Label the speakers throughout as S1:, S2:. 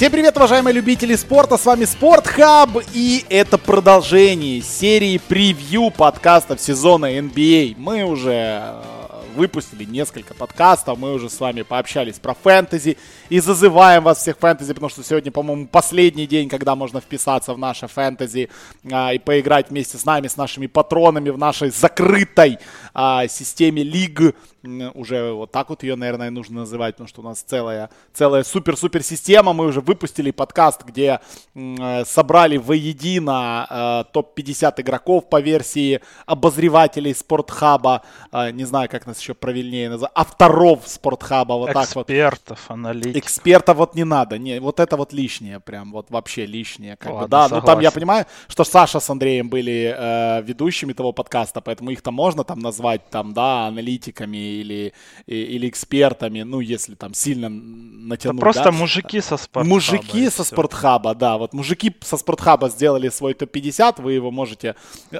S1: Всем привет, уважаемые любители спорта, с вами Спортхаб, и это продолжение серии превью подкастов сезона NBA. Мы уже э, выпустили несколько подкастов, мы уже с вами пообщались про фэнтези и зазываем вас всех фэнтези, потому что сегодня, по-моему, последний день, когда можно вписаться в наше фэнтези а, и поиграть вместе с нами, с нашими патронами в нашей закрытой а, системе лиг уже вот так вот ее, наверное, нужно называть, потому что у нас целая, целая супер-супер система. Мы уже выпустили подкаст, где э, собрали воедино э, топ-50 игроков по версии обозревателей Спортхаба. Э, не знаю, как еще правильнее называть. Авторов Спортхаба, вот
S2: Экспертов,
S1: так вот.
S2: Экспертов, аналитиков.
S1: Экспертов вот не надо. Не, вот это вот лишнее, прям вот вообще лишнее. Как
S2: Ладно,
S1: бы, да,
S2: согласен.
S1: ну там я понимаю, что Саша с Андреем были э, ведущими того подкаста, поэтому их там можно там назвать, там, да, аналитиками или, или экспертами, ну, если там сильно натянуть.
S2: Это просто
S1: да?
S2: мужики со спортхаба.
S1: Мужики со
S2: всё.
S1: спортхаба, да, вот мужики со спортхаба сделали свой топ-50, вы его можете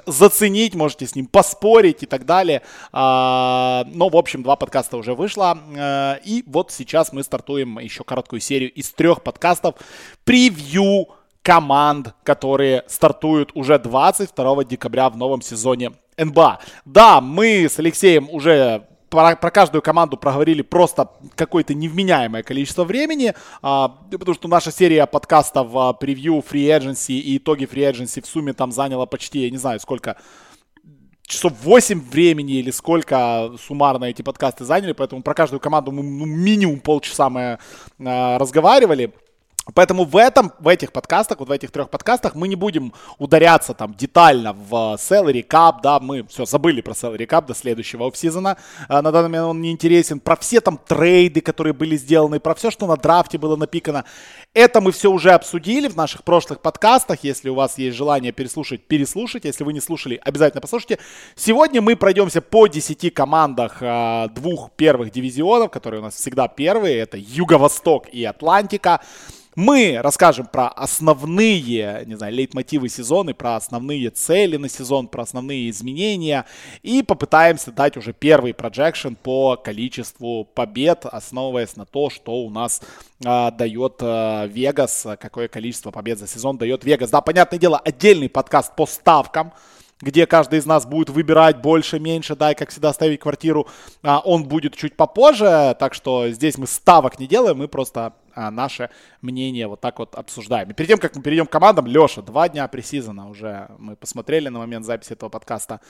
S1: заценить, можете с ним поспорить и так далее. А, но, в общем, два подкаста уже вышло, а, и вот сейчас мы стартуем еще короткую серию из трех подкастов. Превью команд, которые стартуют уже 22 декабря в новом сезоне НБА. Да, мы с Алексеем уже про, про каждую команду проговорили просто какое-то невменяемое количество времени, а, потому что наша серия подкастов а, превью Agency и итоги Agency в сумме там заняла почти, я не знаю, сколько, часов 8 времени или сколько суммарно эти подкасты заняли, поэтому про каждую команду мы ну, минимум полчаса мы а, разговаривали. Поэтому в этом, в этих подкастах, вот в этих трех подкастах мы не будем ударяться там детально в salary cap, да, мы все забыли про salary cap до следующего офсезона. А, на данный момент он не интересен. Про все там трейды, которые были сделаны, про все, что на драфте было напикано. Это мы все уже обсудили в наших прошлых подкастах. Если у вас есть желание переслушать, переслушать. Если вы не слушали, обязательно послушайте. Сегодня мы пройдемся по 10 командах а, двух первых дивизионов, которые у нас всегда первые. Это Юго-Восток и Атлантика. Мы расскажем про основные, не знаю, лейтмотивы сезона, про основные цели на сезон, про основные изменения и попытаемся дать уже первый проекшн по количеству побед, основываясь на то, что у нас а, дает а, Вегас, какое количество побед за сезон дает Вегас. Да, понятное дело, отдельный подкаст по ставкам, где каждый из нас будет выбирать больше, меньше, да, и как всегда ставить квартиру, а, он будет чуть попозже, так что здесь мы ставок не делаем, мы просто а, наше мнение вот так вот обсуждаем. И перед тем, как мы перейдем к командам, Леша, два дня пресизона уже мы посмотрели на момент записи этого подкаста.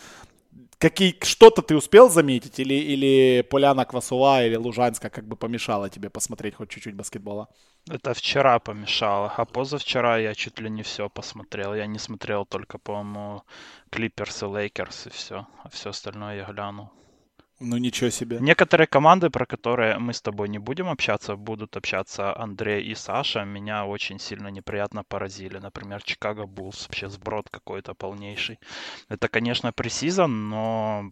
S1: Какие, что-то ты успел заметить или, или Поляна Квасова или Лужанска как бы помешала тебе посмотреть хоть чуть-чуть баскетбола?
S2: Это вчера помешало, а позавчера я чуть ли не все посмотрел. Я не смотрел только, по-моему, Клиперс и Лейкерс и все. А все остальное я глянул.
S1: Ну ничего себе.
S2: Некоторые команды, про которые мы с тобой не будем общаться, будут общаться Андрей и Саша, меня очень сильно неприятно поразили. Например, Чикаго Буллс, вообще сброд какой-то полнейший. Это, конечно, preseason, но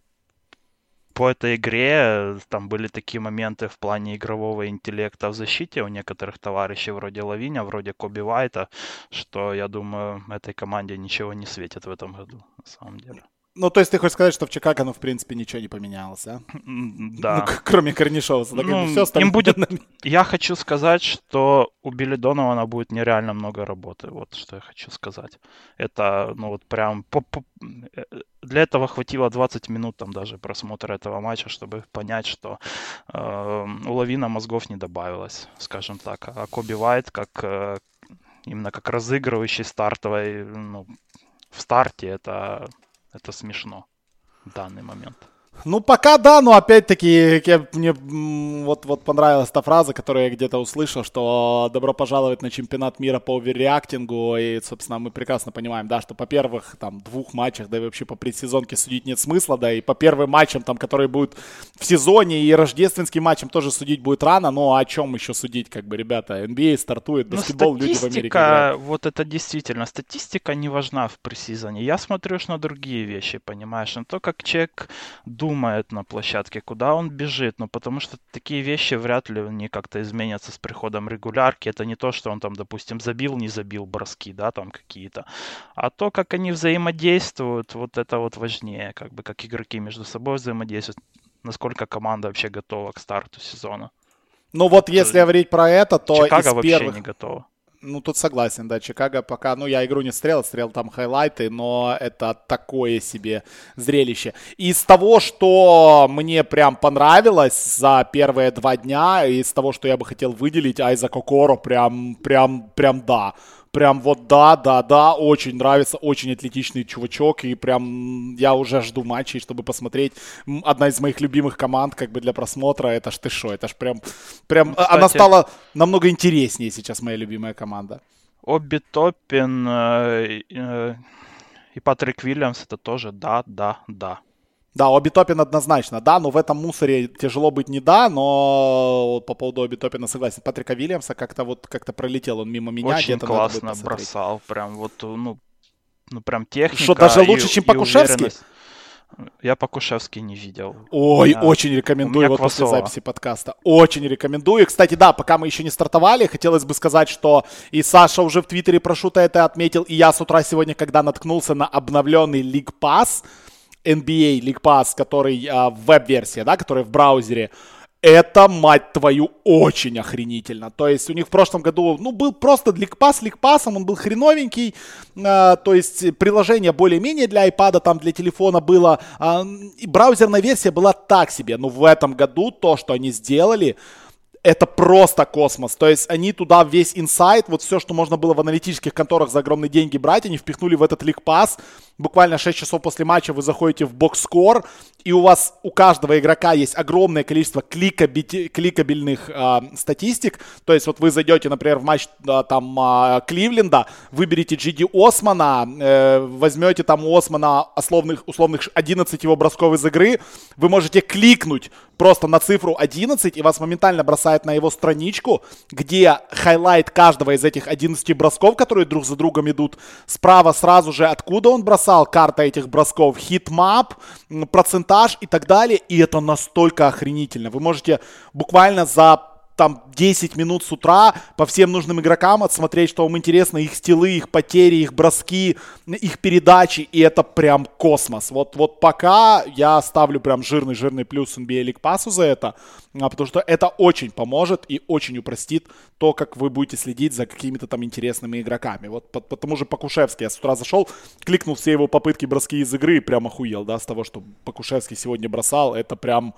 S2: по этой игре там были такие моменты в плане игрового интеллекта в защите у некоторых товарищей вроде Лавина, вроде Коби Уайта, что, я думаю, этой команде ничего не светит в этом году, на самом деле.
S1: Ну, то есть ты хочешь сказать, что в Чикаго, ну, в принципе, ничего не поменялось, а?
S2: Да.
S1: Ну, кроме Корнишова. Так
S2: Ну,
S1: все
S2: им будет... Я хочу сказать, что у Билли Донована будет нереально много работы. Вот что я хочу сказать. Это, ну вот прям... э, Для этого хватило 20 минут там даже просмотра этого матча, чтобы понять, что э, у Лавина мозгов не добавилось, скажем так. А Коби Вайт как э, именно как разыгрывающий стартовой, ну, в старте это, это смешно в данный момент.
S1: Ну, пока да, но опять-таки я- мне вот, вот понравилась та фраза, которую я где-то услышал, что добро пожаловать на чемпионат мира по оверреактингу, и, собственно, мы прекрасно понимаем, да, что по первых там двух матчах, да и вообще по предсезонке судить нет смысла, да, и по первым матчам, там, которые будут в сезоне, и рождественским матчам тоже судить будет рано, но о чем еще судить, как бы, ребята, NBA стартует,
S2: Ну,
S1: баскетбол, люди в Америке играют.
S2: вот это действительно, статистика не важна в пресизоне. Я смотрю на другие вещи, понимаешь, на то, как человек думает на площадке, куда он бежит, ну, потому что такие вещи вряд ли они как-то изменятся с приходом регулярки. Это не то, что он там, допустим, забил, не забил броски, да, там какие-то, а то, как они взаимодействуют, вот это вот важнее, как бы, как игроки между собой взаимодействуют, насколько команда вообще готова к старту сезона.
S1: Ну, вот если говорить про это, то
S2: Чикаго
S1: из
S2: вообще
S1: первых...
S2: не готова.
S1: Ну, тут согласен, да, Чикаго пока, ну, я игру не стрел, стрел там хайлайты, но это такое себе зрелище. Из того, что мне прям понравилось за первые два дня, из того, что я бы хотел выделить, Айза Кокоро прям, прям, прям да. Прям вот да, да, да, очень нравится, очень атлетичный чувачок, и прям я уже жду матчей, чтобы посмотреть. Одна из моих любимых команд, как бы для просмотра, это ж ты шо, это ж прям, прям, Кстати, она стала намного интереснее сейчас, моя любимая команда.
S2: Обби Топпин э, э, и Патрик Вильямс это тоже да, да, да.
S1: Да, Оби Топин однозначно, да, но в этом мусоре тяжело быть не да, но по поводу Оби Топина согласен. Патрика Вильямса как-то вот как-то пролетел он мимо меня.
S2: Очень классно бросал, прям вот, ну, ну прям техника.
S1: Что, даже лучше, и, чем Покушевский?
S2: Я Покушевский не видел.
S1: Ой, меня... очень рекомендую вот после записи подкаста. Очень рекомендую. Кстати, да, пока мы еще не стартовали, хотелось бы сказать, что и Саша уже в Твиттере прошута это отметил, и я с утра сегодня, когда наткнулся на обновленный League Pass, NBA League Pass, который а, в веб-версии, да, который в браузере, это, мать твою, очень охренительно. То есть у них в прошлом году, ну, был просто ликпас ликпасом, он был хреновенький. Э, то есть приложение более-менее для iPad, там для телефона было. Э, браузерная версия была так себе. Но в этом году то, что они сделали, это просто космос. То есть они туда весь инсайт, вот все, что можно было в аналитических конторах за огромные деньги брать, они впихнули в этот лик-пас. Буквально 6 часов после матча вы заходите в бокс-скор, и у вас у каждого игрока есть огромное количество кликаби- кликабельных э, статистик. То есть вот вы зайдете, например, в матч э, там э, Кливленда, выберете Джиди Османа, э, возьмете там у Османа условных, условных 11 его бросков из игры, вы можете кликнуть просто на цифру 11, и вас моментально бросает на его страничку, где highlight каждого из этих 11 бросков, которые друг за другом идут. Справа сразу же, откуда он бросал, карта этих бросков, heatmap, процентаж и так далее. И это настолько охренительно. Вы можете буквально за там 10 минут с утра по всем нужным игрокам отсмотреть, что вам интересно, их стилы, их потери, их броски, их передачи, и это прям космос. Вот, вот пока я ставлю прям жирный-жирный плюс NBA League Pass за это, а, потому что это очень поможет и очень упростит то, как вы будете следить за какими-то там интересными игроками. Вот по, по тому же Покушевский я с утра зашел, кликнул все его попытки броски из игры и прям охуел, да, с того, что Покушевский сегодня бросал, это прям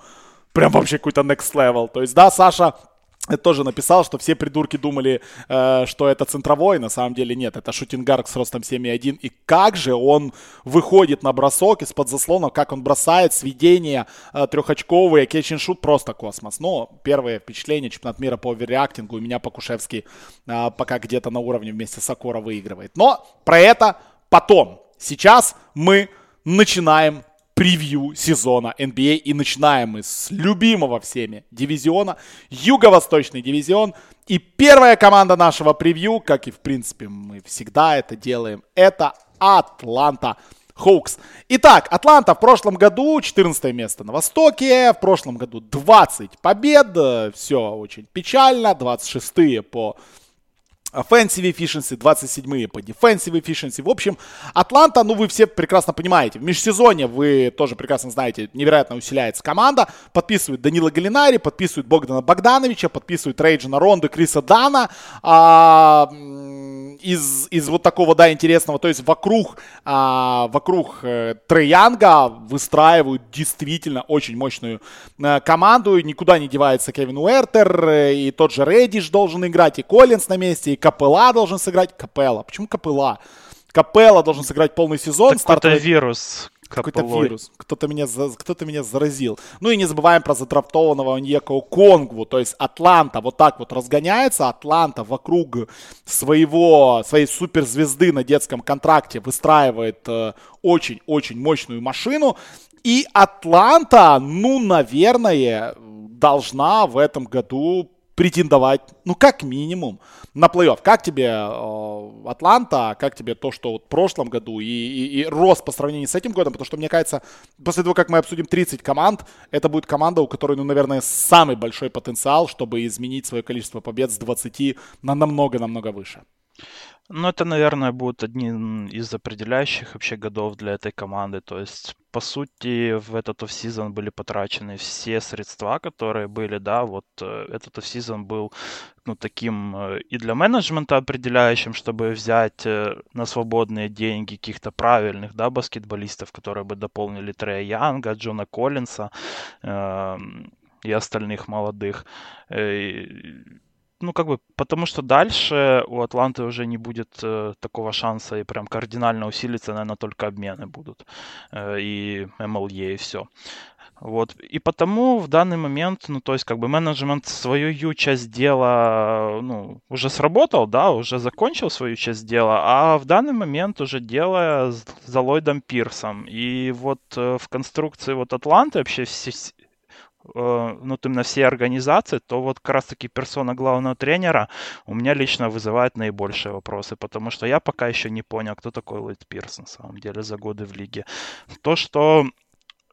S1: прям вообще какой-то next level. То есть, да, Саша тоже написал, что все придурки думали, э, что это центровой, на самом деле нет, это шутингарк с ростом 7,1. И как же он выходит на бросок из-под заслона, как он бросает, сведения э, трехочковые, кетч шут просто космос. Но первое впечатление, чемпионат мира по оверреактингу, у меня Покушевский э, пока где-то на уровне вместе с Акора выигрывает. Но про это потом. Сейчас мы начинаем превью сезона NBA. И начинаем мы с любимого всеми дивизиона, Юго-Восточный дивизион. И первая команда нашего превью, как и в принципе мы всегда это делаем, это Атланта Хоукс. Итак, Атланта в прошлом году 14 место на Востоке, в прошлом году 20 побед, все очень печально, 26 по offensive efficiency, 27-е по defensive efficiency. В общем, Атланта, ну вы все прекрасно понимаете, в межсезонье вы тоже прекрасно знаете, невероятно усиляется команда, подписывают Данила Галинари, подписывают Богдана Богдановича, подписывают Рейджина Ронда, Криса Дана, а, из, из вот такого, да, интересного, то есть вокруг, а, вокруг э, Трейянга выстраивают действительно очень мощную э, команду, никуда не девается Кевин Уэртер, э, и тот же Реддиш должен играть, и Коллинс на месте, и Капелла должен сыграть. Капелла. Почему Капелла? Капелла должен сыграть полный сезон.
S2: Какой-то вирус.
S1: Какой-то вирус. Кто-то меня, кто-то меня заразил. Ну и не забываем про затрафтованного Ньеко Конгву. То есть Атланта вот так вот разгоняется. Атланта вокруг своего, своей суперзвезды на детском контракте выстраивает очень-очень э, мощную машину. И Атланта, ну, наверное, должна в этом году претендовать, ну, как минимум, на плей-офф. Как тебе э, Атланта, как тебе то, что вот в прошлом году и, и, и рост по сравнению с этим годом? Потому что, мне кажется, после того, как мы обсудим 30 команд, это будет команда, у которой, ну, наверное, самый большой потенциал, чтобы изменить свое количество побед с 20 на намного-намного выше.
S2: Ну, это, наверное, будет одним из определяющих вообще годов для этой команды. То есть, по сути, в этот офсезон были потрачены все средства, которые были, да, вот э, этот офсезон был, ну, таким э, и для менеджмента определяющим, чтобы взять э, на свободные деньги каких-то правильных, да, баскетболистов, которые бы дополнили Трея Янга, Джона Коллинса э, и остальных молодых ну, как бы, потому что дальше у Атланты уже не будет э, такого шанса и прям кардинально усилиться, наверное, только обмены будут. Э, и MLE, и все. Вот. И потому в данный момент, ну, то есть, как бы менеджмент свою часть дела, ну, уже сработал, да, уже закончил свою часть дела, а в данный момент уже дело за Ллойдом Пирсом. И вот э, в конструкции вот Атланты вообще ну, именно все организации, то вот как раз-таки персона главного тренера у меня лично вызывает наибольшие вопросы, потому что я пока еще не понял, кто такой Ллойд Пирс на самом деле за годы в лиге. То, что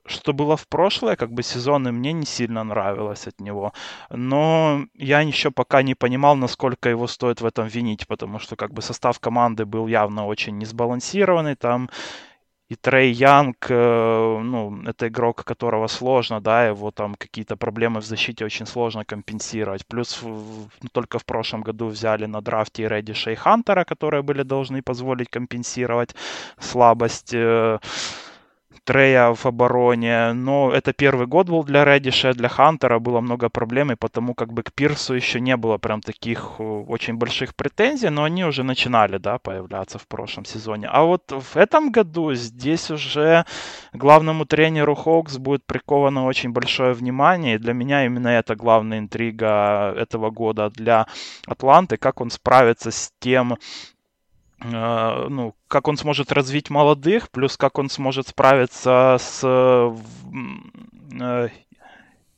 S2: что было в прошлое, как бы сезоны мне не сильно нравилось от него. Но я еще пока не понимал, насколько его стоит в этом винить, потому что как бы состав команды был явно очень несбалансированный. Там и Трей Янг, э, ну, это игрок, которого сложно, да, его там какие-то проблемы в защите очень сложно компенсировать. Плюс ну, только в прошлом году взяли на драфте и Хантера, которые были должны позволить компенсировать слабость э, Трея в обороне, но это первый год был для Редиша, для Хантера было много проблем, и потому как бы к Пирсу еще не было прям таких э, очень больших претензий, но они уже начинали, да, появляться в прошлом сезоне. А вот в этом году здесь уже главному тренеру Хоукс будет приковано очень большое внимание, и для меня именно это главная интрига этого года для Атланты, как он справится с тем, ну, как он сможет развить молодых, плюс как он сможет справиться с, э,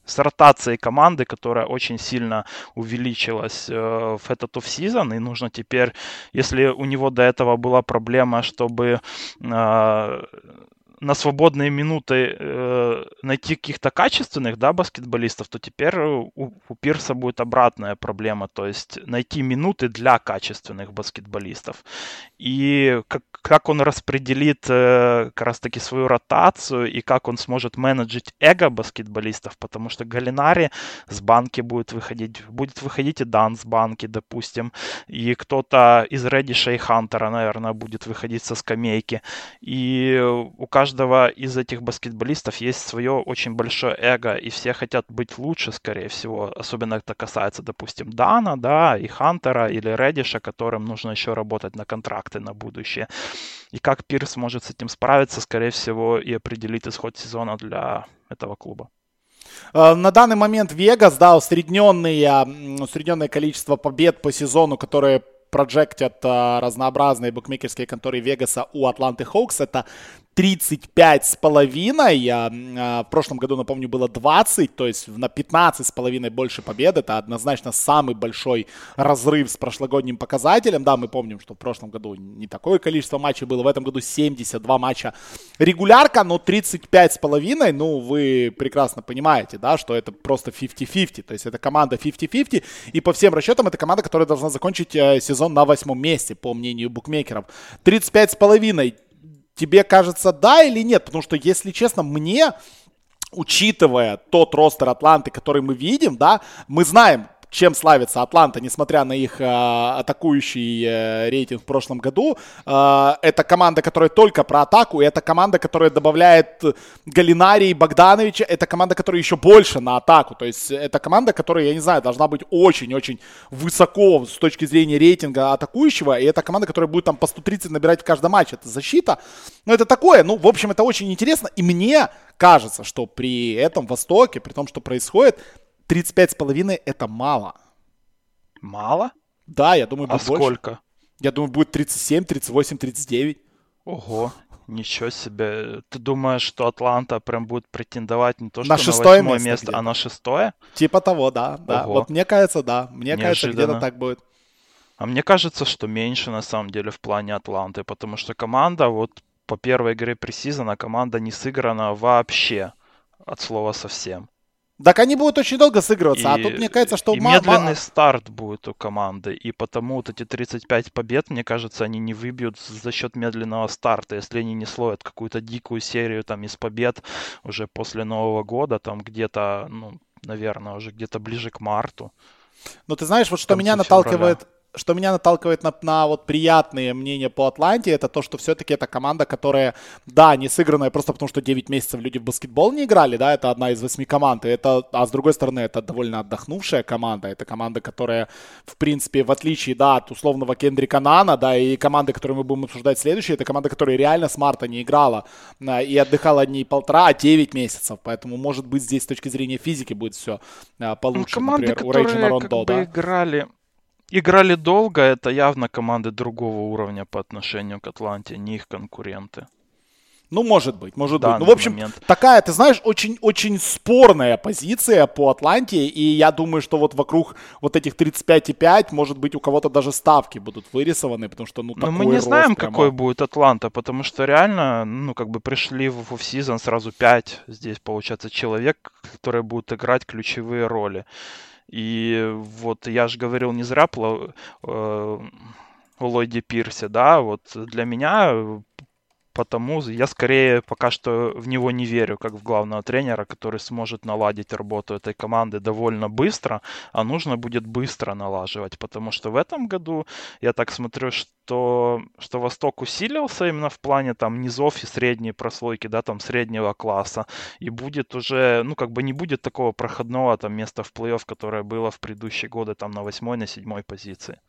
S2: с ротацией команды, которая очень сильно увеличилась э, в этот офсезон, и нужно теперь, если у него до этого была проблема, чтобы на свободные минуты э, найти каких-то качественных да, баскетболистов, то теперь у, у Пирса будет обратная проблема, то есть найти минуты для качественных баскетболистов. И как, как он распределит э, как раз-таки свою ротацию и как он сможет менеджить эго баскетболистов, потому что Галинари с банки будет выходить, будет выходить и Дан с банки, допустим, и кто-то из Редиша и Хантера, наверное, будет выходить со скамейки. И у каждого каждого из этих баскетболистов есть свое очень большое эго, и все хотят быть лучше, скорее всего. Особенно это касается, допустим, Дана, да, и Хантера, или Редиша, которым нужно еще работать на контракты на будущее. И как Пирс может с этим справиться, скорее всего, и определить исход сезона для этого клуба.
S1: Э, на данный момент Вегас, да, усредненные, усредненное количество побед по сезону, которые проджектят разнообразные букмекерские конторы Вегаса у Атланты Хоукс. Это 35 с половиной. А, в прошлом году, напомню, было 20, то есть на 15 с половиной больше побед. Это однозначно самый большой разрыв с прошлогодним показателем. Да, мы помним, что в прошлом году не такое количество матчей было. В этом году 72 матча регулярка, но 35 с половиной, ну, вы прекрасно понимаете, да, что это просто 50-50. То есть это команда 50-50, и по всем расчетам это команда, которая должна закончить э, сезон на восьмом месте, по мнению букмекеров. 35 с половиной тебе кажется да или нет? Потому что, если честно, мне учитывая тот ростер Атланты, который мы видим, да, мы знаем, чем славится Атланта, несмотря на их э, атакующий э, рейтинг в прошлом году. Э, это команда, которая только про атаку, и это команда, которая добавляет Галинари и Богдановича, это команда, которая еще больше на атаку. То есть это команда, которая, я не знаю, должна быть очень-очень высоко с точки зрения рейтинга атакующего, и это команда, которая будет там по 130 набирать в каждом матче. Это защита. Но это такое, ну, в общем, это очень интересно, и мне кажется, что при этом Востоке, при том, что происходит, 35 с половиной это мало.
S2: Мало?
S1: Да, я думаю,
S2: будет а больше. сколько?
S1: Я думаю, будет 37, 38, 39.
S2: Ого, ничего себе. Ты думаешь, что Атланта прям будет претендовать не то, что
S1: на, шестое
S2: на
S1: место,
S2: место а на шестое?
S1: Типа того, да. да. Вот мне кажется, да. Мне Неожиданно. кажется, где-то так будет.
S2: А мне кажется, что меньше на самом деле в плане Атланты, потому что команда вот по первой игре пресизона команда не сыграна вообще от слова совсем.
S1: Так они будут очень долго сыгрываться, и, а тут мне кажется, что...
S2: И медленный старт будет у команды, и потому вот эти 35 побед, мне кажется, они не выбьют за счет медленного старта, если они не словят какую-то дикую серию там из побед уже после Нового года, там где-то, ну, наверное, уже где-то ближе к марту.
S1: Ну, ты знаешь, вот что меня наталкивает... Февраля что меня наталкивает на, на вот приятные мнения по Атланте, это то, что все-таки это команда, которая, да, не сыгранная просто потому, что 9 месяцев люди в баскетбол не играли, да, это одна из восьми команд, и это, а с другой стороны, это довольно отдохнувшая команда, это команда, которая, в принципе, в отличие, да, от условного Кендрика Нана, да, и команды, которую мы будем обсуждать следующие, это команда, которая реально с марта не играла а, и отдыхала не полтора, а 9 месяцев, поэтому, может быть, здесь с точки зрения физики будет все а, получше,
S2: ну, команды, например, у Рейджина Рондо, как бы да. играли играли долго, это явно команды другого уровня по отношению к Атланте, не их конкуренты.
S1: Ну, может быть, может быть. Ну, в общем, момент. такая, ты знаешь, очень-очень спорная позиция по Атланте, и я думаю, что вот вокруг вот этих 35,5, может быть, у кого-то даже ставки будут вырисованы, потому что, ну,
S2: такой Но мы не знаем, прямо... какой будет Атланта, потому что реально, ну, как бы пришли в офф-сезон сразу 5, здесь, получается, человек, которые будут играть ключевые роли. И вот я же говорил не зря э, о Ллойде Пирсе, да, вот для меня потому я скорее пока что в него не верю, как в главного тренера, который сможет наладить работу этой команды довольно быстро, а нужно будет быстро налаживать, потому что в этом году я так смотрю, что, что Восток усилился именно в плане там низов и средней прослойки, да, там среднего класса, и будет уже, ну, как бы не будет такого проходного там места в плей-офф, которое было в предыдущие годы там на восьмой, на седьмой позиции.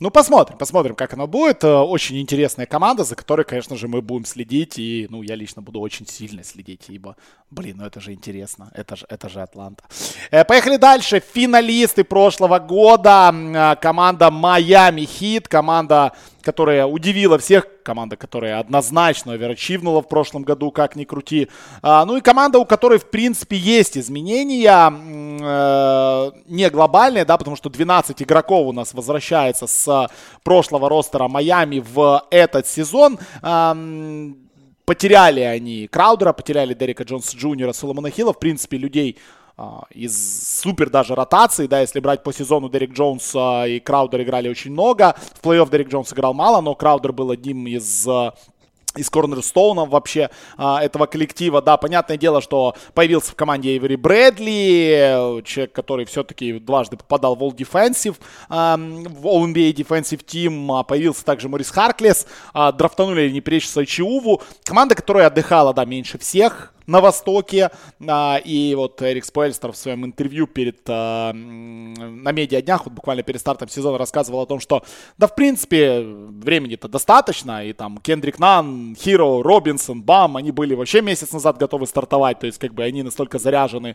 S1: Ну, посмотрим, посмотрим, как оно будет. Э, очень интересная команда, за которой, конечно же, мы будем следить. И, ну, я лично буду очень сильно следить, ибо, блин, ну это же интересно. Это же, это же Атланта. Э, поехали дальше. Финалисты прошлого года. Э, команда Майами Хит. Команда которая удивила всех, команда, которая однозначно оверачивнула в прошлом году, как ни крути. А, ну и команда, у которой, в принципе, есть изменения, э, не глобальные, да, потому что 12 игроков у нас возвращается с прошлого ростера Майами в этот сезон. Э, потеряли они Краудера, потеряли Дерека Джонса Джуниора, Соломона Хилла, в принципе, людей а, из супер даже ротации, да, если брать по сезону Дерек Джонс а, и Краудер играли очень много, в плей-офф Дерек Джонс играл мало, но Краудер был одним из а, из корнерстоунов вообще а, этого коллектива. Да, понятное дело, что появился в команде Эйвери Брэдли, человек, который все-таки дважды попадал в All Defensive, а, в All-NBA Defensive Team. Появился также Морис Харклес, а, драфтанули не прежде Сайчиуву. Команда, которая отдыхала, да, меньше всех на Востоке. А, и вот Эрик Спойльстер в своем интервью перед, а, на медиа днях, вот буквально перед стартом сезона рассказывал о том, что да, в принципе, времени-то достаточно, и там Кендрик Нан, Хиро, Робинсон, Бам, они были вообще месяц назад готовы стартовать, то есть как бы они настолько заряжены,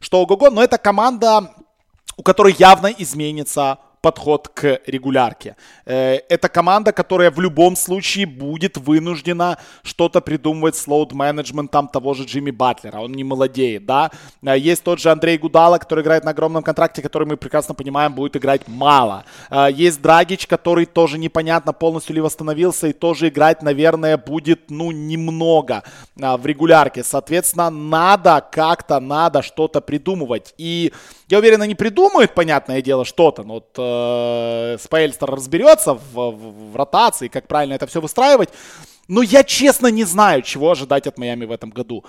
S1: что ого-го, но это команда, у которой явно изменится подход к регулярке. Э, это команда, которая в любом случае будет вынуждена что-то придумывать с лоуд-менеджментом того же Джимми Батлера. Он не молодеет, да. Э, есть тот же Андрей Гудала, который играет на огромном контракте, который мы прекрасно понимаем, будет играть мало. Э, есть Драгич, который тоже непонятно полностью ли восстановился и тоже играть, наверное, будет, ну, немного в регулярке. Соответственно, надо как-то, надо что-то придумывать. И я уверен, они придумают, понятное дело, что-то. Но вот э, Спейльстер разберется в, в, в ротации, как правильно это все выстраивать. Но я честно не знаю, чего ожидать от Майами в этом году.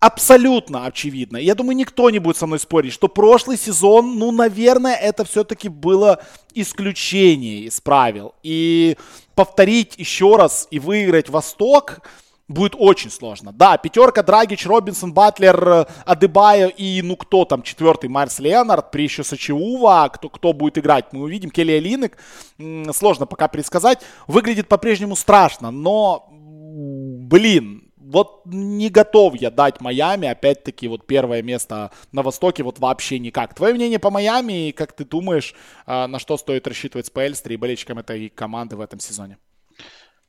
S1: Абсолютно очевидно. Я думаю, никто не будет со мной спорить, что прошлый сезон, ну, наверное, это все-таки было исключение из правил. И повторить еще раз и выиграть Восток, будет очень сложно. Да, пятерка Драгич, Робинсон, Батлер, э, Адебайо и, ну, кто там, четвертый, Марс Леонард, при еще Сачиува, кто, кто будет играть, мы увидим. Келли Линек, сложно пока предсказать. Выглядит по-прежнему страшно, но, блин, вот не готов я дать Майами, опять-таки, вот первое место на Востоке, вот вообще никак. Твое мнение по Майами, и как ты думаешь, а, на что стоит рассчитывать с Пэльстри и болельщикам этой команды в этом сезоне?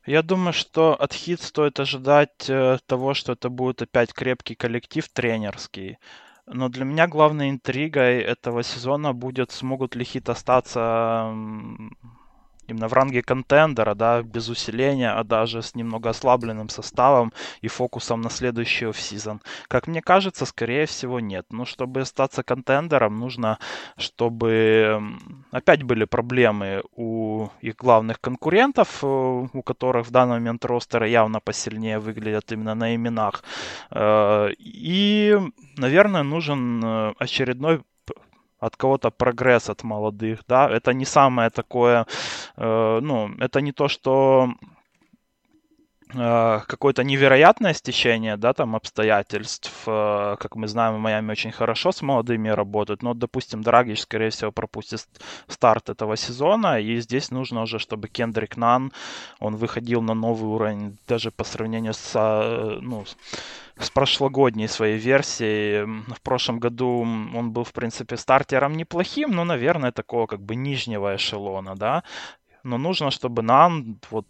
S2: Я думаю, что от Хит стоит ожидать э, того, что это будет опять крепкий коллектив тренерский. Но для меня главной интригой этого сезона будет, смогут ли Хит остаться именно в ранге контендера, да, без усиления, а даже с немного ослабленным составом и фокусом на следующий офсезон? Как мне кажется, скорее всего, нет. Но чтобы остаться контендером, нужно, чтобы опять были проблемы у их главных конкурентов, э, у которых в данный момент ростеры явно посильнее выглядят именно на именах. Э, и, наверное, нужен э, очередной от кого-то прогресс от молодых, да, это не самое такое, э, ну, это не то, что какое-то невероятное стечение, да, там обстоятельств, э, как мы знаем, в Майами очень хорошо с молодыми работают, но, допустим, Драгич, скорее всего, пропустит старт этого сезона, и здесь нужно уже, чтобы Кендрик Нан, он выходил на новый уровень, даже по сравнению с, э, ну, с прошлогодней своей версии. В прошлом году он был, в принципе, стартером неплохим, но, наверное, такого как бы нижнего эшелона, да. Но нужно, чтобы нам вот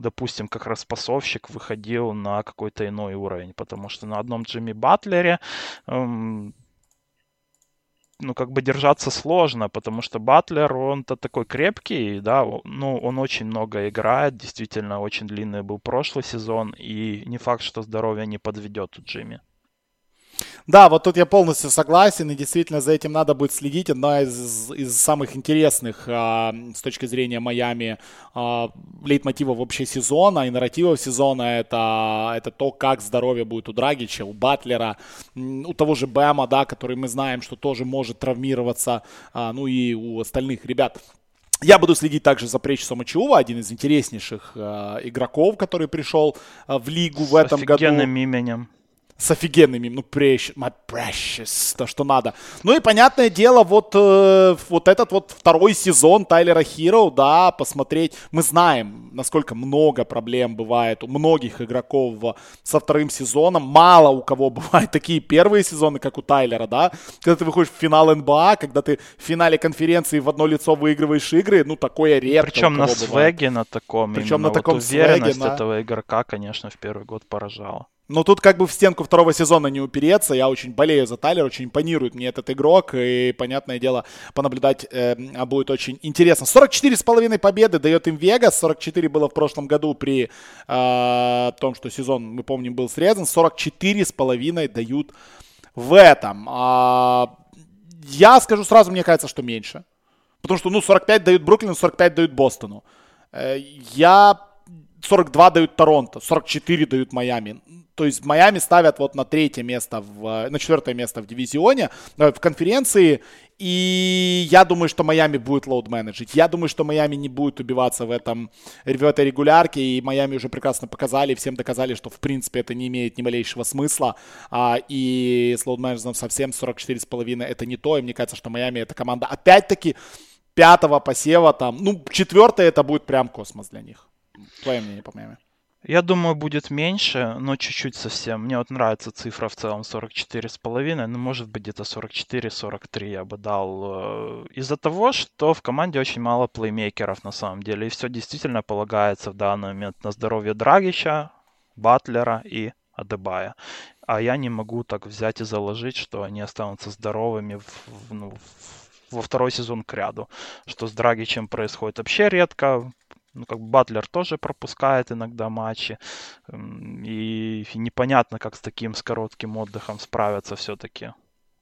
S2: допустим, как распасовщик выходил на какой-то иной уровень, потому что на одном Джимми Батлере эм, ну, как бы держаться сложно, потому что Батлер, он-то такой крепкий, да, ну, он очень много играет, действительно, очень длинный был прошлый сезон, и не факт, что здоровье не подведет у Джимми.
S1: Да, вот тут я полностью согласен, и действительно за этим надо будет следить. Одна из, из самых интересных а, с точки зрения Майами а, лейтмотивов вообще сезона и нарративов сезона это, это то, как здоровье будет у Драгича, у Батлера, у того же Бэма, да, который мы знаем, что тоже может травмироваться, а, ну и у остальных ребят. Я буду следить также за Пречесом Ачиува, один из интереснейших э, игроков, который пришел э, в лигу в этом году. С
S2: именем
S1: с офигенными, ну, precious, my precious, то, что надо. Ну и, понятное дело, вот, э, вот этот вот второй сезон Тайлера Хиро, да, посмотреть. Мы знаем, насколько много проблем бывает у многих игроков со вторым сезоном. Мало у кого бывают такие первые сезоны, как у Тайлера, да. Когда ты выходишь в финал НБА, когда ты в финале конференции в одно лицо выигрываешь игры, ну, такое редко
S2: Причем на свеге на таком. Причем на таком вот уверенность свеге, на... этого игрока, конечно, в первый год поражала.
S1: Но тут как бы в стенку второго сезона не упереться. Я очень болею за Тайлер, очень импонирует мне этот игрок. И, понятное дело, понаблюдать э, будет очень интересно. 44,5 победы дает им Вегас. 44 было в прошлом году при э, том, что сезон, мы помним, был срезан. 44,5 дают в этом. А, я скажу сразу, мне кажется, что меньше. Потому что, ну, 45 дают Бруклину, 45 дают Бостону. Э, я 42 дают Торонто, 44 дают Майами. То есть Майами ставят вот на третье место, в, на четвертое место в дивизионе, э, в конференции. И я думаю, что Майами будет лоуд-менеджить. Я думаю, что Майами не будет убиваться в, этом, в этой регулярке. И Майами уже прекрасно показали, всем доказали, что в принципе это не имеет ни малейшего смысла. А, и с лоуд-менеджером совсем 44,5 это не то. И мне кажется, что Майами это команда опять-таки пятого посева там. Ну, четвертое это будет прям космос для них. Твое мнение по Майами.
S2: Я думаю, будет меньше, но чуть-чуть совсем. Мне вот нравится цифра в целом 44,5, ну, может быть, где-то 44-43 я бы дал. Э, из-за того, что в команде очень мало плеймейкеров на самом деле, и все действительно полагается в данный момент на здоровье Драгича, Батлера и Адебая. А я не могу так взять и заложить, что они останутся здоровыми в, в, ну, во второй сезон к ряду. Что с Драгичем происходит вообще редко ну, как бы Батлер тоже пропускает иногда матчи. И непонятно, как с таким с коротким отдыхом справятся все-таки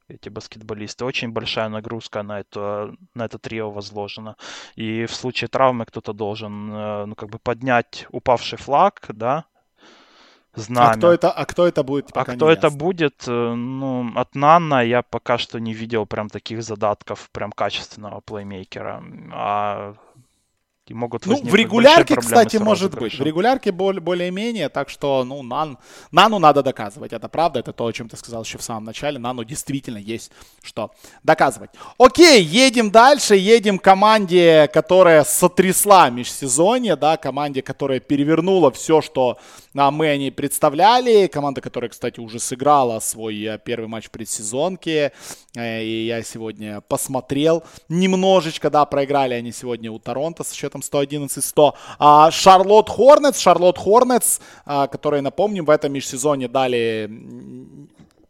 S2: эти баскетболисты. Очень большая нагрузка на это, на это трио возложена. И в случае травмы кто-то должен э, ну, как бы поднять упавший флаг, да, знамя.
S1: А кто это, а кто это будет?
S2: А кто это будет? Э, ну, от Нана я пока что не видел прям таких задатков, прям качественного плеймейкера. А и могут
S1: Ну, в регулярке, кстати, может быть. В регулярке более, более-менее, так что, ну, нан, Нану надо доказывать. Это правда, это то, о чем ты сказал еще в самом начале. Нану действительно есть что доказывать. Окей, едем дальше. Едем к команде, которая сотрясла межсезонье, да, команде, которая перевернула все, что а, мы о ней представляли. Команда, которая, кстати, уже сыграла свой э, первый матч в предсезонке. Э, и я сегодня посмотрел немножечко, да, проиграли они сегодня у Торонто с счетом 111-100. А Шарлотт Хорнетс, Шарлотт Хорнетс, которые, напомним, в этом межсезоне дали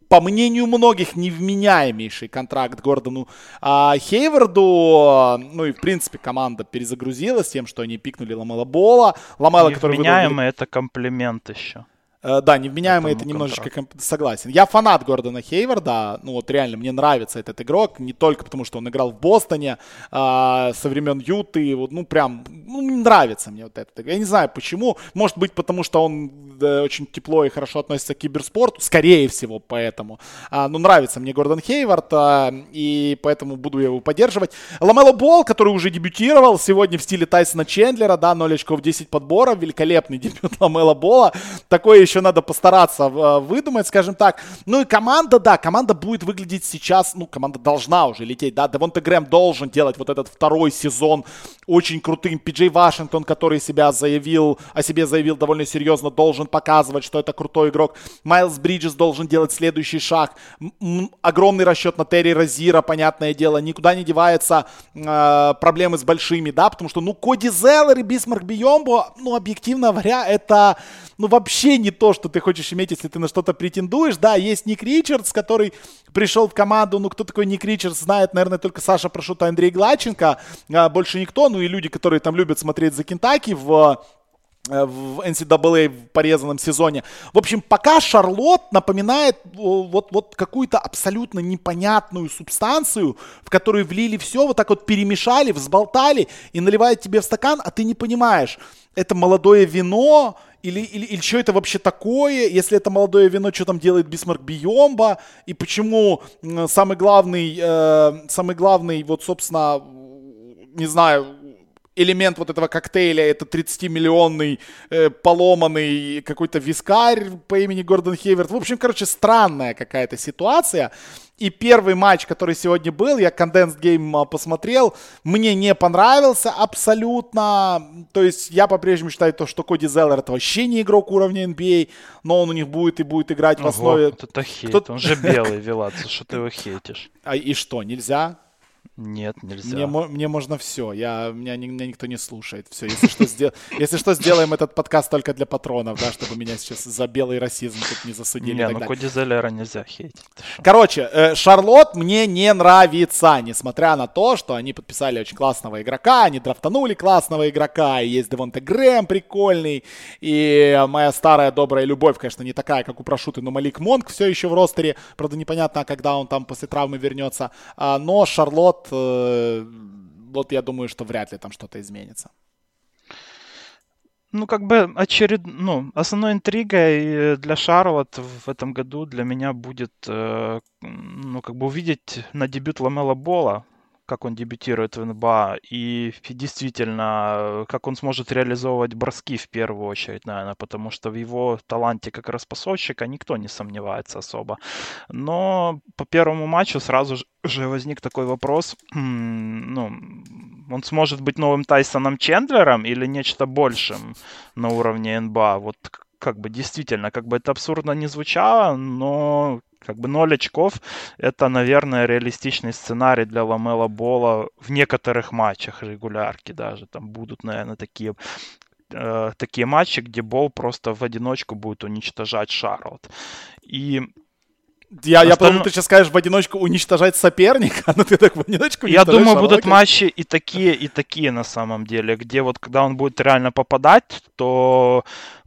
S1: по мнению многих, невменяемейший контракт Гордону а, Хейварду. Ну и, в принципе, команда перезагрузилась тем, что они пикнули Ламела Бола.
S2: Ламела, который... Невменяемый это комплимент еще.
S1: Э, да, невменяемый это немножечко комп... согласен. Я фанат Гордона Хейварда, ну вот реально мне нравится этот игрок, не только потому, что он играл в Бостоне а, со времен Юты, вот, ну прям, ну нравится мне вот это. Я не знаю почему, может быть потому, что он да, очень тепло и хорошо относится к киберспорту, скорее всего поэтому. А, ну нравится мне Гордон Хейвард, а, и поэтому буду его поддерживать. Ламело Бол, который уже дебютировал сегодня в стиле Тайсона Чендлера, да, 0 очков 10 подборов, великолепный дебют Ламело Бола, такой еще надо постараться э, выдумать, скажем так. Ну и команда, да, команда будет выглядеть сейчас, ну, команда должна уже лететь, да, Девонте Грэм должен делать вот этот второй сезон очень крутым. Пиджей Вашингтон, который себя заявил, о себе заявил довольно серьезно, должен показывать, что это крутой игрок. Майлз Бриджес должен делать следующий шаг. Огромный расчет на Терри Розира, понятное дело, никуда не девается э, проблемы с большими, да, потому что, ну, Коди Зеллер и Бисмарк Биомбо, ну, объективно говоря, это, ну, вообще не то, что ты хочешь иметь, если ты на что-то претендуешь. Да, есть Ник Ричардс, который пришел в команду. Ну, кто такой Ник Ричардс, знает, наверное, только Саша Прошута, Андрей Гладченко. А, больше никто. Ну, и люди, которые там любят смотреть за Кентаки в э, в NCAA а в порезанном сезоне. В общем, пока Шарлот напоминает вот, вот какую-то абсолютно непонятную субстанцию, в которую влили все, вот так вот перемешали, взболтали и наливают тебе в стакан, а ты не понимаешь, это молодое вино, или, или, или что это вообще такое? Если это молодое вино, что там делает Бисмарк Биомба? И почему самый главный, э, самый главный, вот, собственно, не знаю, элемент вот этого коктейля это 30-миллионный э, поломанный какой-то вискарь по имени Гордон Хейверт. В общем, короче, странная какая-то ситуация. И первый матч, который сегодня был, я Condensed Game посмотрел, мне не понравился абсолютно. То есть я по-прежнему считаю то, что Коди Зеллер это вообще не игрок уровня NBA, но он у них будет и будет играть Ого, в основе.
S2: Это хейт, Кто... он же белый, Вилатца, что ты его хейтишь?
S1: А и что, нельзя?
S2: Нет, нельзя.
S1: Мне, мне можно все. Я, меня, меня никто не слушает. Все, если что, сдел... если что, сделаем этот подкаст только для патронов, да, чтобы меня сейчас за белый расизм тут не засудили.
S2: Не, ну Коди Зеллера нельзя хейтить.
S1: Короче, э, Шарлот мне не нравится, несмотря на то, что они подписали очень классного игрока, они драфтанули классного игрока, и есть Девонте Грэм прикольный, и моя старая добрая любовь, конечно, не такая, как у Прошуты, но Малик Монк все еще в ростере, правда, непонятно, когда он там после травмы вернется, а, но Шарлот вот я думаю, что вряд ли там что-то изменится.
S2: Ну, как бы очеред... ну, основной интригой э, для Шарлот в этом году для меня будет, э, ну, как бы увидеть на дебют Ламела Бола, как он дебютирует в НБА, и действительно, как он сможет реализовывать броски в первую очередь, наверное, потому что в его таланте как распасовщика никто не сомневается особо. Но по первому матчу сразу же возник такой вопрос, ну, он сможет быть новым Тайсоном Чендлером или нечто большим на уровне НБА? Вот как бы действительно, как бы это абсурдно не звучало, но как бы 0 очков это, наверное, реалистичный сценарий для Ламела Бола в некоторых матчах регулярки даже. Там будут, наверное, такие э, такие матчи, где Бол просто в одиночку будет уничтожать Шарлот. И
S1: я, я подумал, ты сейчас скажешь в одиночку уничтожать соперника, но ты так в одиночку
S2: Я думаю, Шарлоки. будут матчи и такие, и такие на самом деле, где вот когда он будет реально попадать, то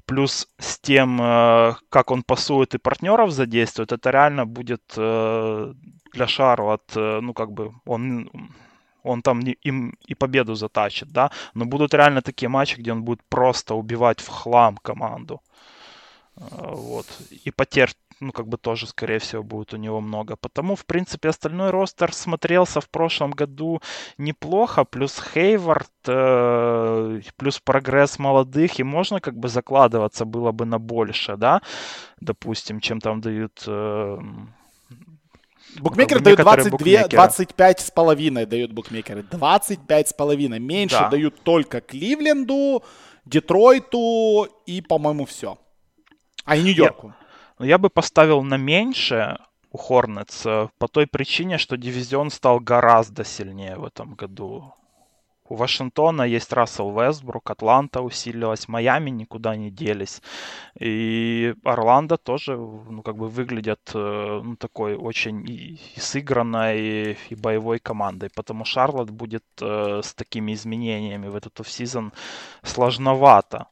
S2: плюс с тем, э, как он пасует и партнеров задействует, это реально будет э, для Шарлот, э, ну, как бы, он он там им и победу затащит, да, но будут реально такие матчи, где он будет просто убивать в хлам команду. Вот. И потерь ну, как бы тоже, скорее всего, будет у него много. Потому, в принципе, остальной ростер смотрелся в прошлом году неплохо, плюс Хейвард, э, плюс прогресс молодых, и можно как бы закладываться было бы на больше, да, допустим, чем там дают... Э,
S1: Букмекеры дают 22, букмекеры. 25 с половиной дают букмекеры. 25 с половиной. Меньше да. дают только Кливленду, Детройту и, по-моему, все. А и Нью-Йорку.
S2: Но я бы поставил на меньше у Hornets э, по той причине, что дивизион стал гораздо сильнее в этом году у Вашингтона есть Рассел Вестбрук, Атланта усилилась, Майами никуда не делись. И Орландо тоже, ну, как бы выглядят э, ну, такой очень и, и сыгранной, и боевой командой. Потому Шарлот будет э, с такими изменениями в этот офсезон сложновато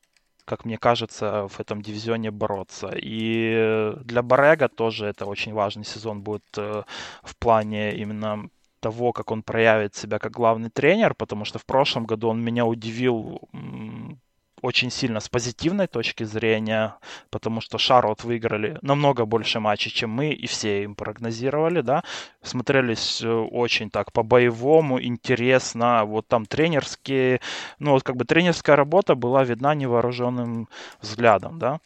S2: как мне кажется, в этом дивизионе бороться. И для Барега тоже это очень важный сезон будет э, в плане именно того, как он проявит себя как главный тренер, потому что в прошлом году он меня удивил очень сильно с позитивной точки зрения, потому что Шарлот выиграли намного больше матчей, чем мы, и все им прогнозировали, да, смотрелись э, очень так по-боевому, интересно, вот там тренерские, ну вот как бы тренерская работа была видна невооруженным взглядом, да,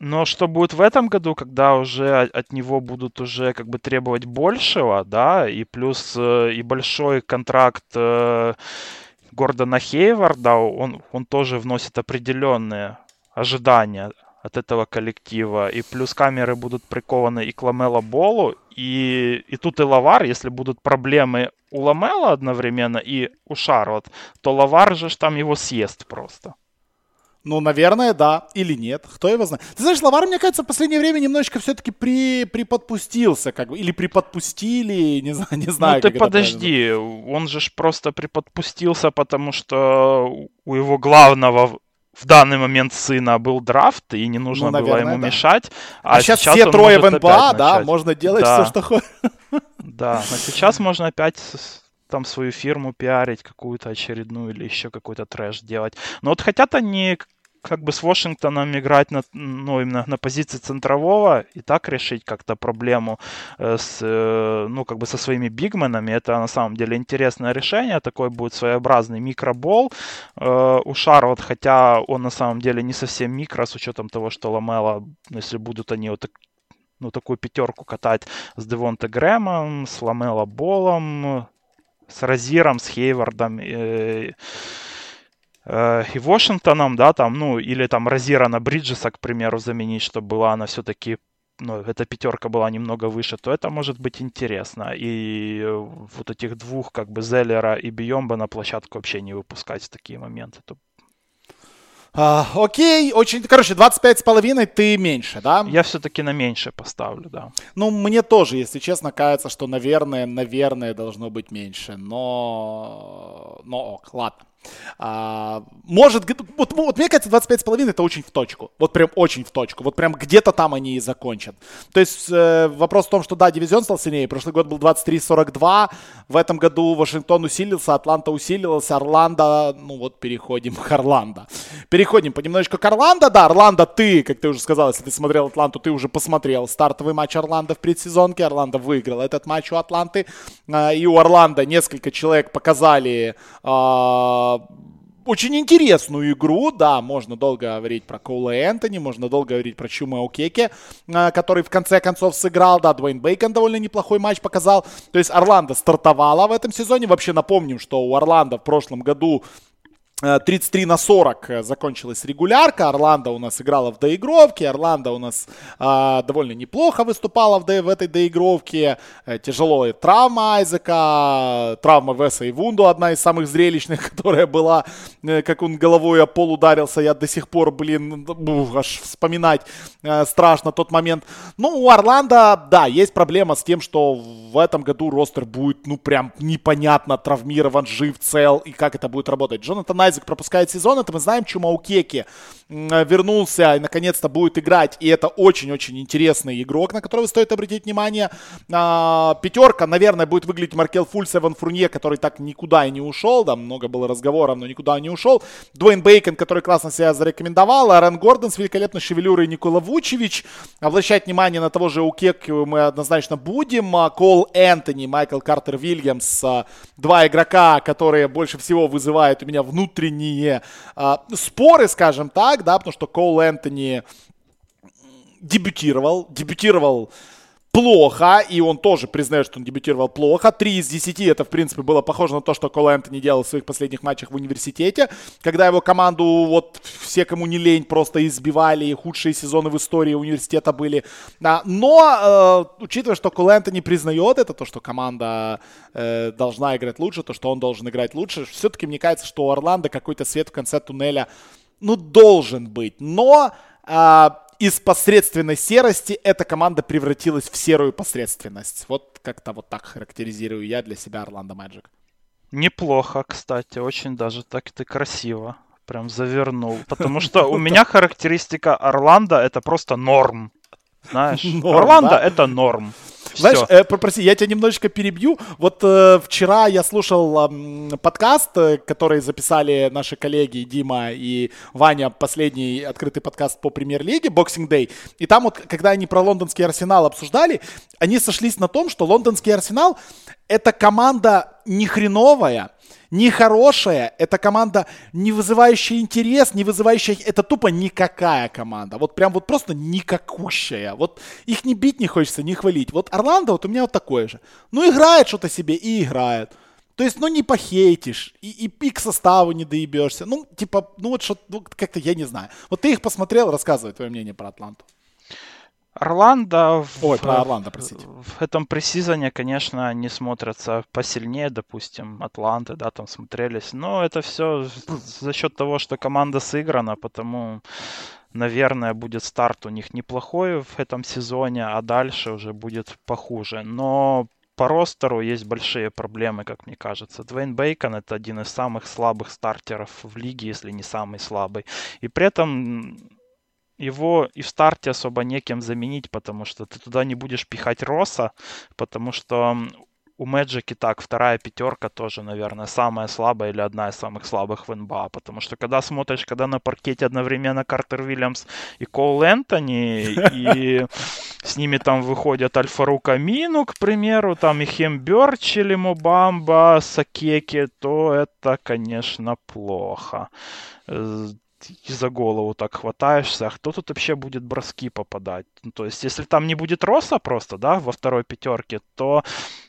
S2: но что будет в этом году, когда уже от него будут уже как бы требовать большего, да, и плюс э, и большой контракт э, Гордона Хейварда, он, он тоже вносит определенные ожидания от этого коллектива. И плюс камеры будут прикованы и к Ламело Болу, и, и тут и Лавар, если будут проблемы у Ламела одновременно и у Шарлот, то Лавар же там его съест просто.
S1: Ну, наверное, да. Или нет. Кто его знает. Ты знаешь, Лавар, мне кажется, в последнее время немножечко все-таки при, приподпустился. Как бы, или приподпустили, не знаю, не знаю.
S2: Ну, ты подожди. Он же ж просто приподпустился, потому что у его главного в данный момент сына был драфт, и не нужно ну, наверное, было ему да. мешать.
S1: А, а сейчас, сейчас все трое в НБА, да, можно делать да. все, что хочешь.
S2: Да, а сейчас можно опять там свою фирму пиарить, какую-то очередную или еще какой-то трэш делать. Но вот хотят они как бы с Вашингтоном играть на, ну, именно на позиции центрового и так решить как-то проблему э, с, э, ну, как бы со своими бигменами. Это на самом деле интересное решение. Такой будет своеобразный микробол э, у Шарлот, хотя он на самом деле не совсем микро, с учетом того, что Ламела, если будут они вот так, ну, такую пятерку катать с Девонте Грэмом, с Ламела Болом, с Розиром, с Хейвардом э, э, и Вашингтоном, да, там, ну, или там Розира на Бриджеса, к примеру, заменить, чтобы была она все-таки ну, эта пятерка была немного выше, то это может быть интересно. И вот этих двух, как бы, Зеллера и Биомба на площадку вообще не выпускать в такие моменты. То
S1: а, окей, очень, короче, 25 с половиной ты меньше, да?
S2: Я все-таки на меньше поставлю, да.
S1: Ну, мне тоже, если честно, кажется, что, наверное, наверное, должно быть меньше, но, но ок, ладно. А, может, вот, вот мне кажется, 25,5 это очень в точку. Вот прям очень в точку. Вот прям где-то там они и закончат. То есть э, вопрос в том, что да, дивизион стал сильнее. Прошлый год был 23-42. В этом году Вашингтон усилился, Атланта усилился, Орландо, ну вот переходим к Орландо. Переходим понемножечку к Орландо. Да, Орландо ты, как ты уже сказал, если ты смотрел Атланту, ты уже посмотрел стартовый матч Орландо в предсезонке. Орландо выиграл этот матч у Атланты. Э, и у Орландо несколько человек показали э, очень интересную игру, да, можно долго говорить про Коула Энтони, можно долго говорить про Чума Океке, а, который в конце концов сыграл, да, Дуэйн Бейкон довольно неплохой матч показал, то есть Орландо стартовала в этом сезоне, вообще напомним, что у Орландо в прошлом году 33 на 40 э, закончилась регулярка. Орландо у нас играла в доигровке. Орландо у нас э, довольно неплохо выступала в, в этой доигровке. Э, тяжелая травма Айзека, травма Веса и Вунду, одна из самых зрелищных, которая была, э, как он головой о пол ударился. Я до сих пор, блин, бух, аж вспоминать э, страшно тот момент. Ну, у Орландо, да, есть проблема с тем, что в этом году ростер будет, ну, прям непонятно травмирован, жив, цел, и как это будет работать. Джонатан Айзек пропускает сезон, это мы знаем, Чумаукеки вернулся и наконец-то будет играть, и это очень-очень интересный игрок, на которого стоит обратить внимание. А, пятерка, наверное, будет выглядеть Маркел Фульс, Эван Фурнье, который так никуда и не ушел, да, много было разговоров, но никуда не ушел. Дуэйн Бейкон, который классно себя зарекомендовал, Аарон Гордон с великолепной шевелюрой, Никола Вучевич. Обращать внимание на того же Укеку мы однозначно будем. А, Кол Энтони, Майкл Картер Вильямс, а, два игрока, которые больше всего вызывают у меня внутренние споры, скажем так, да, потому что Коул Энтони дебютировал, дебютировал плохо, и он тоже признает, что он дебютировал плохо. Три из десяти это, в принципе, было похоже на то, что Кол Энтони делал в своих последних матчах в университете, когда его команду, вот, все, кому не лень, просто избивали, и худшие сезоны в истории университета были. Но, э, учитывая, что Кол Энтони признает это, то, что команда э, должна играть лучше, то, что он должен играть лучше, все-таки мне кажется, что у Орландо какой-то свет в конце туннеля, ну, должен быть. Но... Э, из посредственной серости эта команда превратилась в серую посредственность. Вот как-то вот так характеризирую я для себя Орландо Мэджик.
S2: Неплохо, кстати, очень даже так ты красиво прям завернул. Потому что у меня характеристика Орландо это просто норм. Знаешь, Орландо это норм.
S1: Знаешь, э, прости, я тебя немножечко перебью. Вот э, вчера я слушал э, подкаст, который записали наши коллеги Дима и Ваня, последний открытый подкаст по премьер-лиге, Boxing Day. И там вот, когда они про лондонский Арсенал обсуждали, они сошлись на том, что лондонский Арсенал это команда не хреновая, нехорошая, это команда, не вызывающая интерес, не вызывающая... Это тупо никакая команда. Вот прям вот просто никакущая. Вот их не бить не хочется, не хвалить. Вот Орландо вот у меня вот такое же. Ну, играет что-то себе и играет. То есть, ну, не похейтишь, и, и, и к составу не доебешься. Ну, типа, ну, вот что ну, как-то я не знаю. Вот ты их посмотрел, рассказывай твое мнение про Атланту.
S2: Орландо,
S1: Ой, в, про Орландо, простите.
S2: в этом пресизоне, конечно, не смотрятся посильнее, допустим, Атланты, да, там смотрелись. Но это все за счет того, что команда сыграна, потому, наверное, будет старт у них неплохой в этом сезоне, а дальше уже будет похуже. Но по ростеру есть большие проблемы, как мне кажется. Двейн Бейкон это один из самых слабых стартеров в лиге, если не самый слабый. И при этом его и в старте особо некем заменить, потому что ты туда не будешь пихать Роса, потому что у Мэджики так, вторая пятерка тоже, наверное, самая слабая или одна из самых слабых в НБА, потому что когда смотришь, когда на паркете одновременно Картер Уильямс и Коул Энтони, и с ними там выходят Альфарука Мину, к примеру, там и Хем Бёрч или Мобамба, Сакеки, то это, конечно, плохо и за голову так хватаешься, а кто тут вообще будет броски попадать? Ну, то есть, если там не будет Роса просто, да, во второй пятерке, то,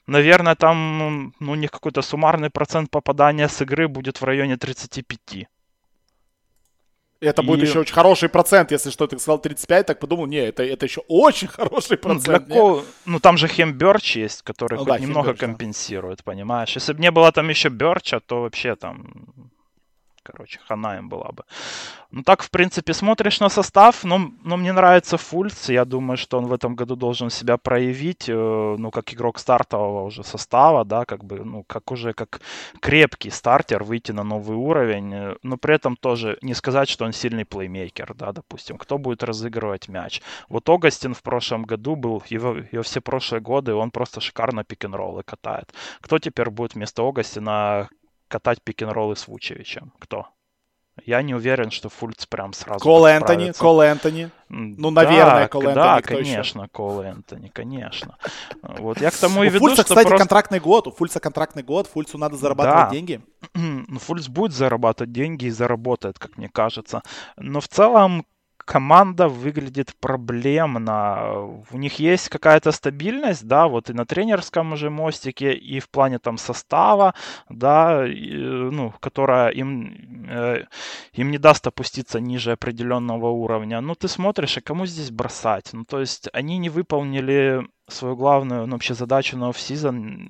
S2: наверное, там, ну, у них какой-то суммарный процент попадания с игры будет в районе 35.
S1: Это и... будет еще очень хороший процент, если что, ты сказал 35, так подумал, не, это, это еще очень хороший процент.
S2: Ну, кол... ну там же Хемберч есть, который ну, хоть да, немного Хемберч, компенсирует, да. понимаешь? Если бы не было там еще Берча, то вообще там короче, хана им была бы. Ну так, в принципе, смотришь на состав, но, но мне нравится Фульц, я думаю, что он в этом году должен себя проявить, э, ну, как игрок стартового уже состава, да, как бы, ну, как уже как крепкий стартер выйти на новый уровень, э, но при этом тоже не сказать, что он сильный плеймейкер, да, допустим, кто будет разыгрывать мяч. Вот Огастин в прошлом году был, его, его все прошлые годы, он просто шикарно пик-н-роллы катает. Кто теперь будет вместо Огастина катать пик-н-роллы с Вучевичем? Кто? Я не уверен, что Фульц прям сразу
S1: Кол Энтони, Кол Энтони. Ну, наверное, да, Кол Энтони.
S2: Да, конечно, еще? Кол Энтони, конечно. Вот я к тому и веду,
S1: Фульца, что кстати, просто... контрактный год. У Фульца контрактный год. Фульцу надо зарабатывать да. деньги.
S2: Ну, Фульц будет зарабатывать деньги и заработает, как мне кажется. Но в целом команда выглядит проблемно. У них есть какая-то стабильность, да, вот и на тренерском уже мостике, и в плане там состава, да, и, ну, которая им, э, им не даст опуститься ниже определенного уровня. Ну, ты смотришь, а кому здесь бросать? Ну, то есть они не выполнили свою главную, ну, вообще задачу на офсезон,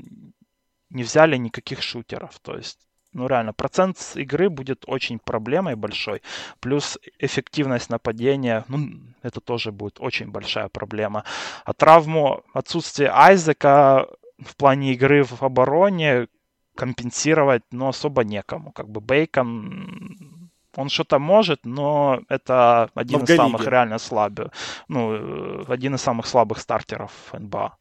S2: не взяли никаких шутеров. То есть ну реально, процент игры будет очень проблемой большой. Плюс эффективность нападения, ну, это тоже будет очень большая проблема. А травму, отсутствие Айзека в плане игры в обороне компенсировать, ну, особо некому. Как бы Бейкон, он что-то может, но это один но из самых реально слабых, ну, э, один из самых слабых стартеров НБА.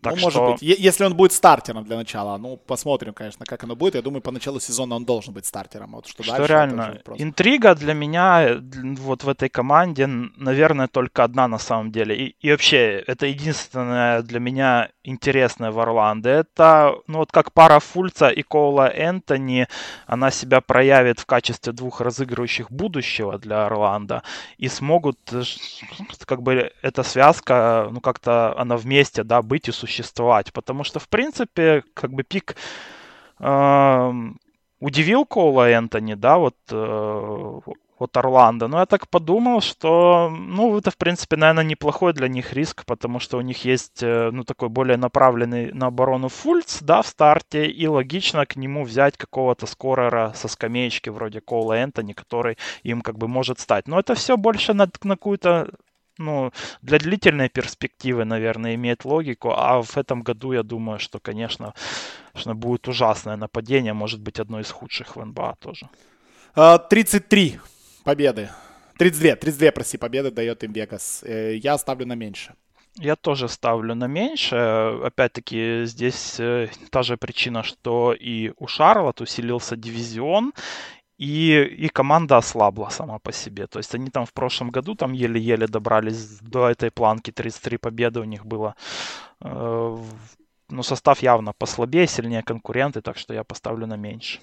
S1: Так ну, что... может быть. Если он будет стартером для начала, ну, посмотрим, конечно, как оно будет. Я думаю, по началу сезона он должен быть стартером. Вот
S2: что, что дальше, реально, интрига для меня вот в этой команде, наверное, только одна на самом деле. И, и вообще, это единственное для меня интересное в Орландо. Это, ну, вот как пара Фульца и Коула Энтони, она себя проявит в качестве двух разыгрывающих будущего для Орландо. И смогут, как бы, эта связка, ну, как-то она вместе, да, быть и существовать. Потому что, в принципе, как бы пик э, удивил Коула Энтони, да, вот э, от Орландо. Но я так подумал, что, ну, это, в принципе, наверное, неплохой для них риск, потому что у них есть, э, ну, такой более направленный на оборону Фульц, да, в старте, и логично к нему взять какого-то скорера со скамеечки вроде Коула Энтони, который им как бы может стать. Но это все больше на, на какую-то ну, для длительной перспективы, наверное, имеет логику. А в этом году я думаю, что, конечно, что будет ужасное нападение, может быть, одно из худших в НБА тоже.
S1: 33 а, победы. 32, 32, прости, победы дает им Вегас. Э, я ставлю на меньше.
S2: Я тоже ставлю на меньше. Опять-таки, здесь э, та же причина, что и у Шарлот усилился дивизион, и, и команда ослабла сама по себе. То есть они там в прошлом году там еле-еле добрались до этой планки. 33 победы у них было. Э, ну, состав явно послабее, сильнее конкуренты, так что я поставлю на меньше.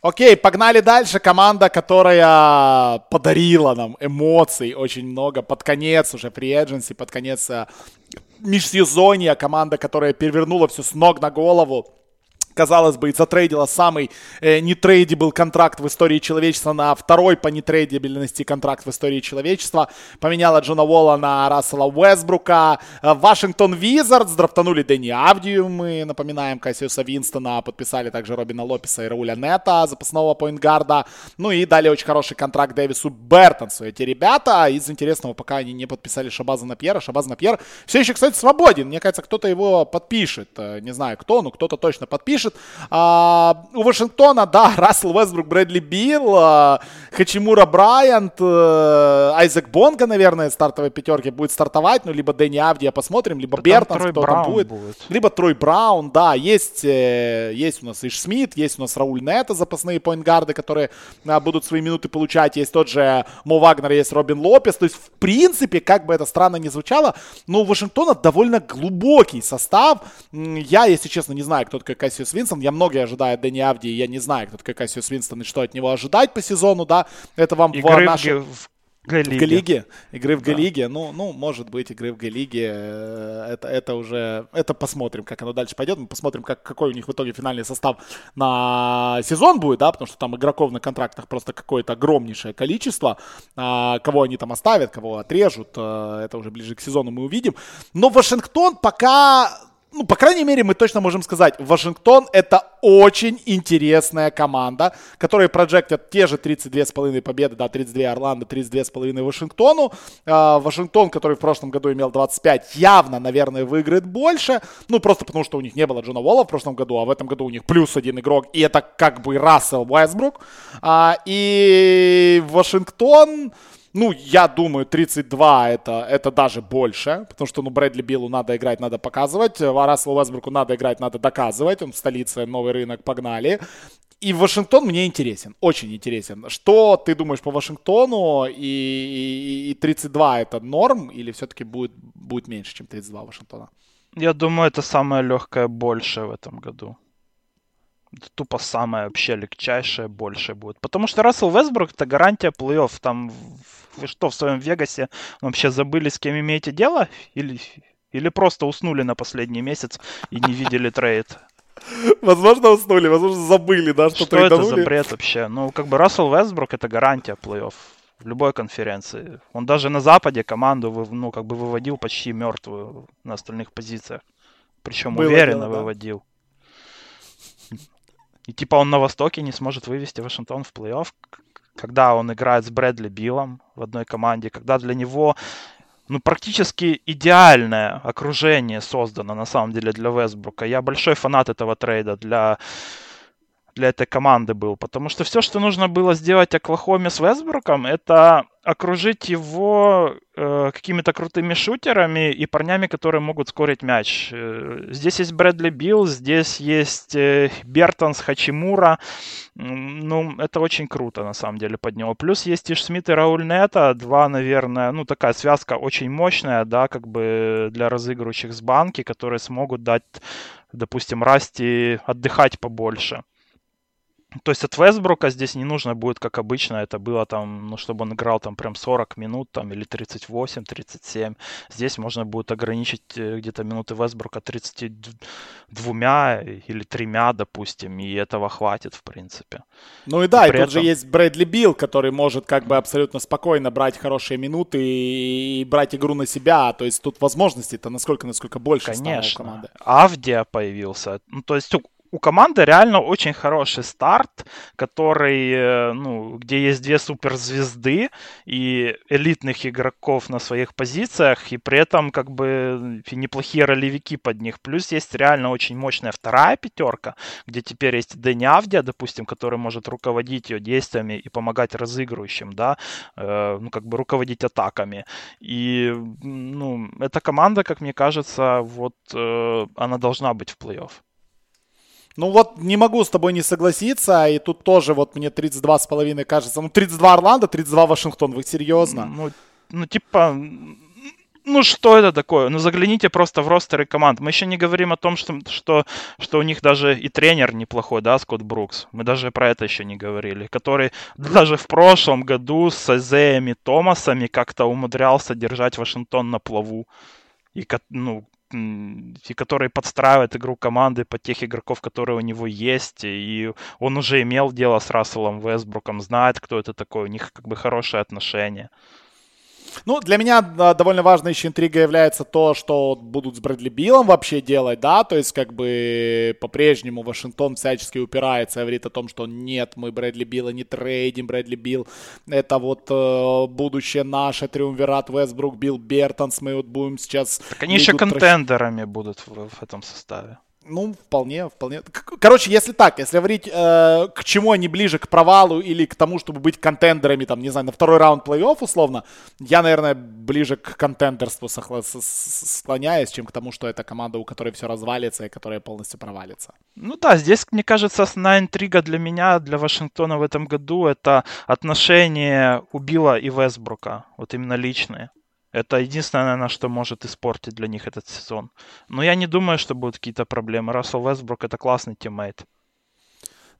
S1: Окей, погнали дальше. Команда, которая подарила нам эмоций очень много под конец уже при agency, под конец э, межсезонья. Команда, которая перевернула все с ног на голову казалось бы, и затрейдила самый э, нетрейдибл контракт в истории человечества на второй по нетрейдибельности контракт в истории человечества. Поменяла Джона Уолла на Рассела Уэсбрука. Э, Вашингтон Визардс драфтанули Дэнни Авдию, мы напоминаем, Кассиуса Винстона. Подписали также Робина Лопеса и Рауля Нета, запасного поинтгарда. Ну и дали очень хороший контракт Дэвису Бертонсу. Эти ребята из интересного, пока они не подписали Шабаза Напьера. Шабаз Напьер все еще, кстати, свободен. Мне кажется, кто-то его подпишет. Э, не знаю кто, но кто-то точно подпишет пишет. А, у Вашингтона, да, Рассел Вестбрук, Брэдли Билл, а, Хачимура Брайант, а, Айзек Бонга, наверное, стартовой пятерки будет стартовать, ну, либо Дэнни Авдия посмотрим, либо да Бертонс, кто Браун там будет. будет. Либо Трой Браун, да, есть, э, есть у нас Иш Смит, есть у нас Рауль Нета, запасные поинтгарды, которые а, будут свои минуты получать, есть тот же Мо Вагнер, есть Робин Лопес, то есть, в принципе, как бы это странно не звучало, но у Вашингтона довольно глубокий состав. Я, если честно, не знаю, кто такой Кассиус Винстон. Я многие ожидаю Дэнни Авди, я не знаю, кто такой Кассиус Винстон и что от него ожидать по сезону, да. Это вам
S2: Игры в, наши... в
S1: Г-лиге. В Г-лиге. Игры в Г-лиге. Да. Ну, ну, может быть, игры в Г-лиге. Э, это, это уже... Это посмотрим, как оно дальше пойдет. Мы посмотрим, как, какой у них в итоге финальный состав на сезон будет, да, потому что там игроков на контрактах просто какое-то огромнейшее количество. А, кого они там оставят, кого отрежут, а, это уже ближе к сезону мы увидим. Но Вашингтон пока ну, по крайней мере, мы точно можем сказать, Вашингтон это очень интересная команда, которая проектят те же 32,5 победы, да, 32 Орландо, 32,5 Вашингтону. А, Вашингтон, который в прошлом году имел 25, явно, наверное, выиграет больше. Ну, просто потому, что у них не было Джона Уолла в прошлом году, а в этом году у них плюс один игрок, и это как бы Рассел Уэсбрук. А, и Вашингтон ну, я думаю, 32 это, это даже больше, потому что, ну, Брэдли Биллу надо играть, надо показывать, а Расселу Уэсбруку надо играть, надо доказывать, он в столице, новый рынок, погнали. И Вашингтон мне интересен, очень интересен. Что ты думаешь по Вашингтону? И, и, и 32 это норм или все-таки будет, будет меньше, чем 32 Вашингтона?
S2: Я думаю, это самое легкое больше в этом году тупо самое вообще легчайшее, больше будет. Потому что Рассел Вестбрук это гарантия плей-офф. Там вы что, в своем Вегасе вообще забыли, с кем имеете дело? Или, или просто уснули на последний месяц и не видели трейд?
S1: Возможно, уснули, возможно, забыли, да,
S2: что Что это за бред вообще? Ну, как бы Рассел Вестбрук это гарантия плей-офф в любой конференции. Он даже на Западе команду, ну, как бы выводил почти мертвую на остальных позициях. Причем Было уверенно дело, да? выводил. И типа он на Востоке не сможет вывести Вашингтон в плей-офф, когда он играет с Брэдли Биллом в одной команде, когда для него ну, практически идеальное окружение создано на самом деле для Вестбрука. Я большой фанат этого трейда для, для этой команды был, потому что все, что нужно было сделать Оклахоме с Вестбруком, это окружить его э, какими-то крутыми шутерами и парнями, которые могут скорить мяч. Э, здесь есть Брэдли Билл, здесь есть э, Бертонс, Хачимура. Ну, это очень круто, на самом деле, под него. Плюс есть Иш Смит и Рауль Нета, два, наверное, ну, такая связка очень мощная, да, как бы для разыгрывающих с банки, которые смогут дать, допустим, Расти отдыхать побольше. То есть от Вестбрука здесь не нужно будет, как обычно, это было там, ну, чтобы он играл там прям 40 минут там или 38, 37. Здесь можно будет ограничить э, где-то минуты Вестбрука 32 или 3, допустим, и этого хватит, в принципе.
S1: Ну и да, и, и тут этом... же есть Брэдли Билл, который может как бы абсолютно спокойно брать хорошие минуты и брать игру на себя. То есть тут возможностей-то насколько, насколько больше
S2: Конечно. команды. Авдия появился. Ну, то есть у команды реально очень хороший старт, который, э, ну, где есть две суперзвезды и элитных игроков на своих позициях, и при этом как бы неплохие ролевики под них. Плюс есть реально очень мощная вторая пятерка, где теперь есть Дэнни Авдия, допустим, который может руководить ее действиями и помогать разыгрывающим, да, э, ну, как бы руководить атаками. И, ну, эта команда, как мне кажется, вот э, она должна быть в плей-офф.
S1: Ну вот не могу с тобой не согласиться, и тут тоже вот мне 32,5 кажется. Ну 32 Орландо, 32 Вашингтон, вы серьезно?
S2: Ну, ну типа, ну что это такое? Ну загляните просто в ростеры команд. Мы еще не говорим о том, что, что, что у них даже и тренер неплохой, да, Скотт Брукс. Мы даже про это еще не говорили. Который даже в прошлом году с Азеями Томасами как-то умудрялся держать Вашингтон на плаву. И, ну, и который подстраивает игру команды под тех игроков, которые у него есть. И он уже имел дело с Расселом Вестбруком, знает, кто это такой, у них как бы хорошие отношения.
S1: Ну, для меня довольно важной еще интрига является то, что будут с Брэдли Биллом вообще делать, да, то есть как бы по-прежнему Вашингтон всячески упирается, говорит о том, что нет, мы Брэдли Билла не трейдим, Брэдли Билл это вот э, будущее наше, Триумвират, Вестбрук, Билл Бертонс, мы вот будем сейчас...
S2: Так они еще контендерами будут в, в этом составе.
S1: Ну, вполне, вполне. Короче, если так, если говорить, э, к чему они ближе, к провалу или к тому, чтобы быть контендерами, там, не знаю, на второй раунд плей-офф, условно, я, наверное, ближе к контендерству склоняюсь, чем к тому, что это команда, у которой все развалится и которая полностью провалится.
S2: Ну да, здесь, мне кажется, основная интрига для меня, для Вашингтона в этом году, это отношения Убила и Вестбрука, вот именно личные. Это единственное, наверное, что может испортить для них этот сезон. Но я не думаю, что будут какие-то проблемы. Рассел Вестбрук это классный teammate.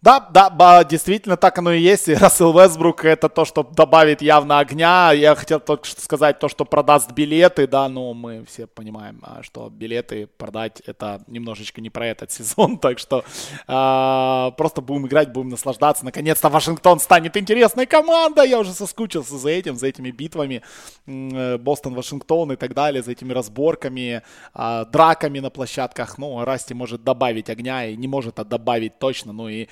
S1: Да, да, действительно так оно и есть. И Рассел Вестбрук это то, что добавит явно огня. Я хотел только что сказать то, что продаст билеты, да, но мы все понимаем, а, что билеты продать это немножечко не про этот сезон, так что э, просто будем играть, будем наслаждаться. Наконец-то Вашингтон станет интересной командой. Я уже соскучился за этим, за этими битвами. Э, Бостон, Вашингтон и так далее, за этими разборками, э, драками на площадках. Ну, Расти может добавить огня и не может а добавить точно. Ну и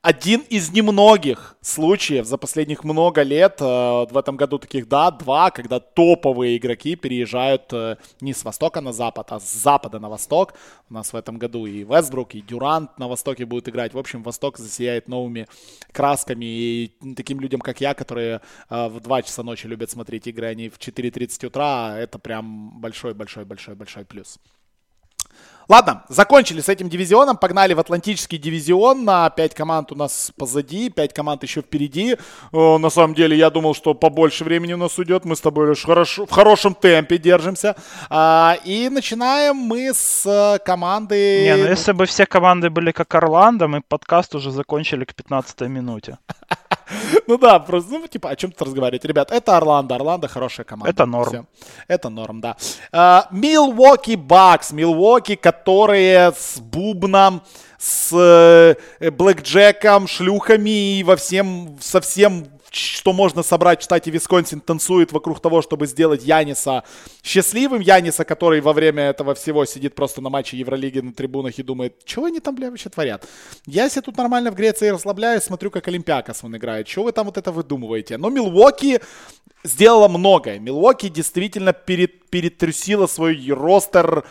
S1: один из немногих случаев за последних много лет, э, в этом году таких, да, два, когда топовые игроки переезжают э, не с востока на запад, а с запада на восток. У нас в этом году и Вестбрук, и Дюрант на востоке будут играть. В общем, восток засияет новыми красками. И таким людям, как я, которые э, в 2 часа ночи любят смотреть игры, они в 4.30 утра, это прям большой-большой-большой-большой плюс. Ладно, закончили с этим дивизионом, погнали в Атлантический дивизион. На 5 команд у нас позади, 5 команд еще впереди. О, на самом деле, я думал, что побольше времени у нас уйдет. Мы с тобой лишь хорошо, в хорошем темпе держимся. А, и начинаем мы с э, команды...
S2: Не, ну если бы все команды были как Орландо, мы подкаст уже закончили к 15 минуте.
S1: Ну да, просто, ну, типа, о чем тут разговаривать. Ребят, это Орландо. Орландо хорошая команда.
S2: Это норм. Все.
S1: Это норм, да. Милвоки Бакс. Милвоки, которые с бубном, с э, блэкджеком, шлюхами и во всем, совсем что можно собрать в штате Висконсин, танцует вокруг того, чтобы сделать Яниса счастливым. Яниса, который во время этого всего сидит просто на матче Евролиги на трибунах и думает, что они там, бля, вообще творят. Я себе тут нормально в Греции расслабляюсь, смотрю, как Олимпиакос он играет. Что вы там вот это выдумываете? Но Милуоки сделала многое. Милуоки действительно перед, перетрусила свой ростер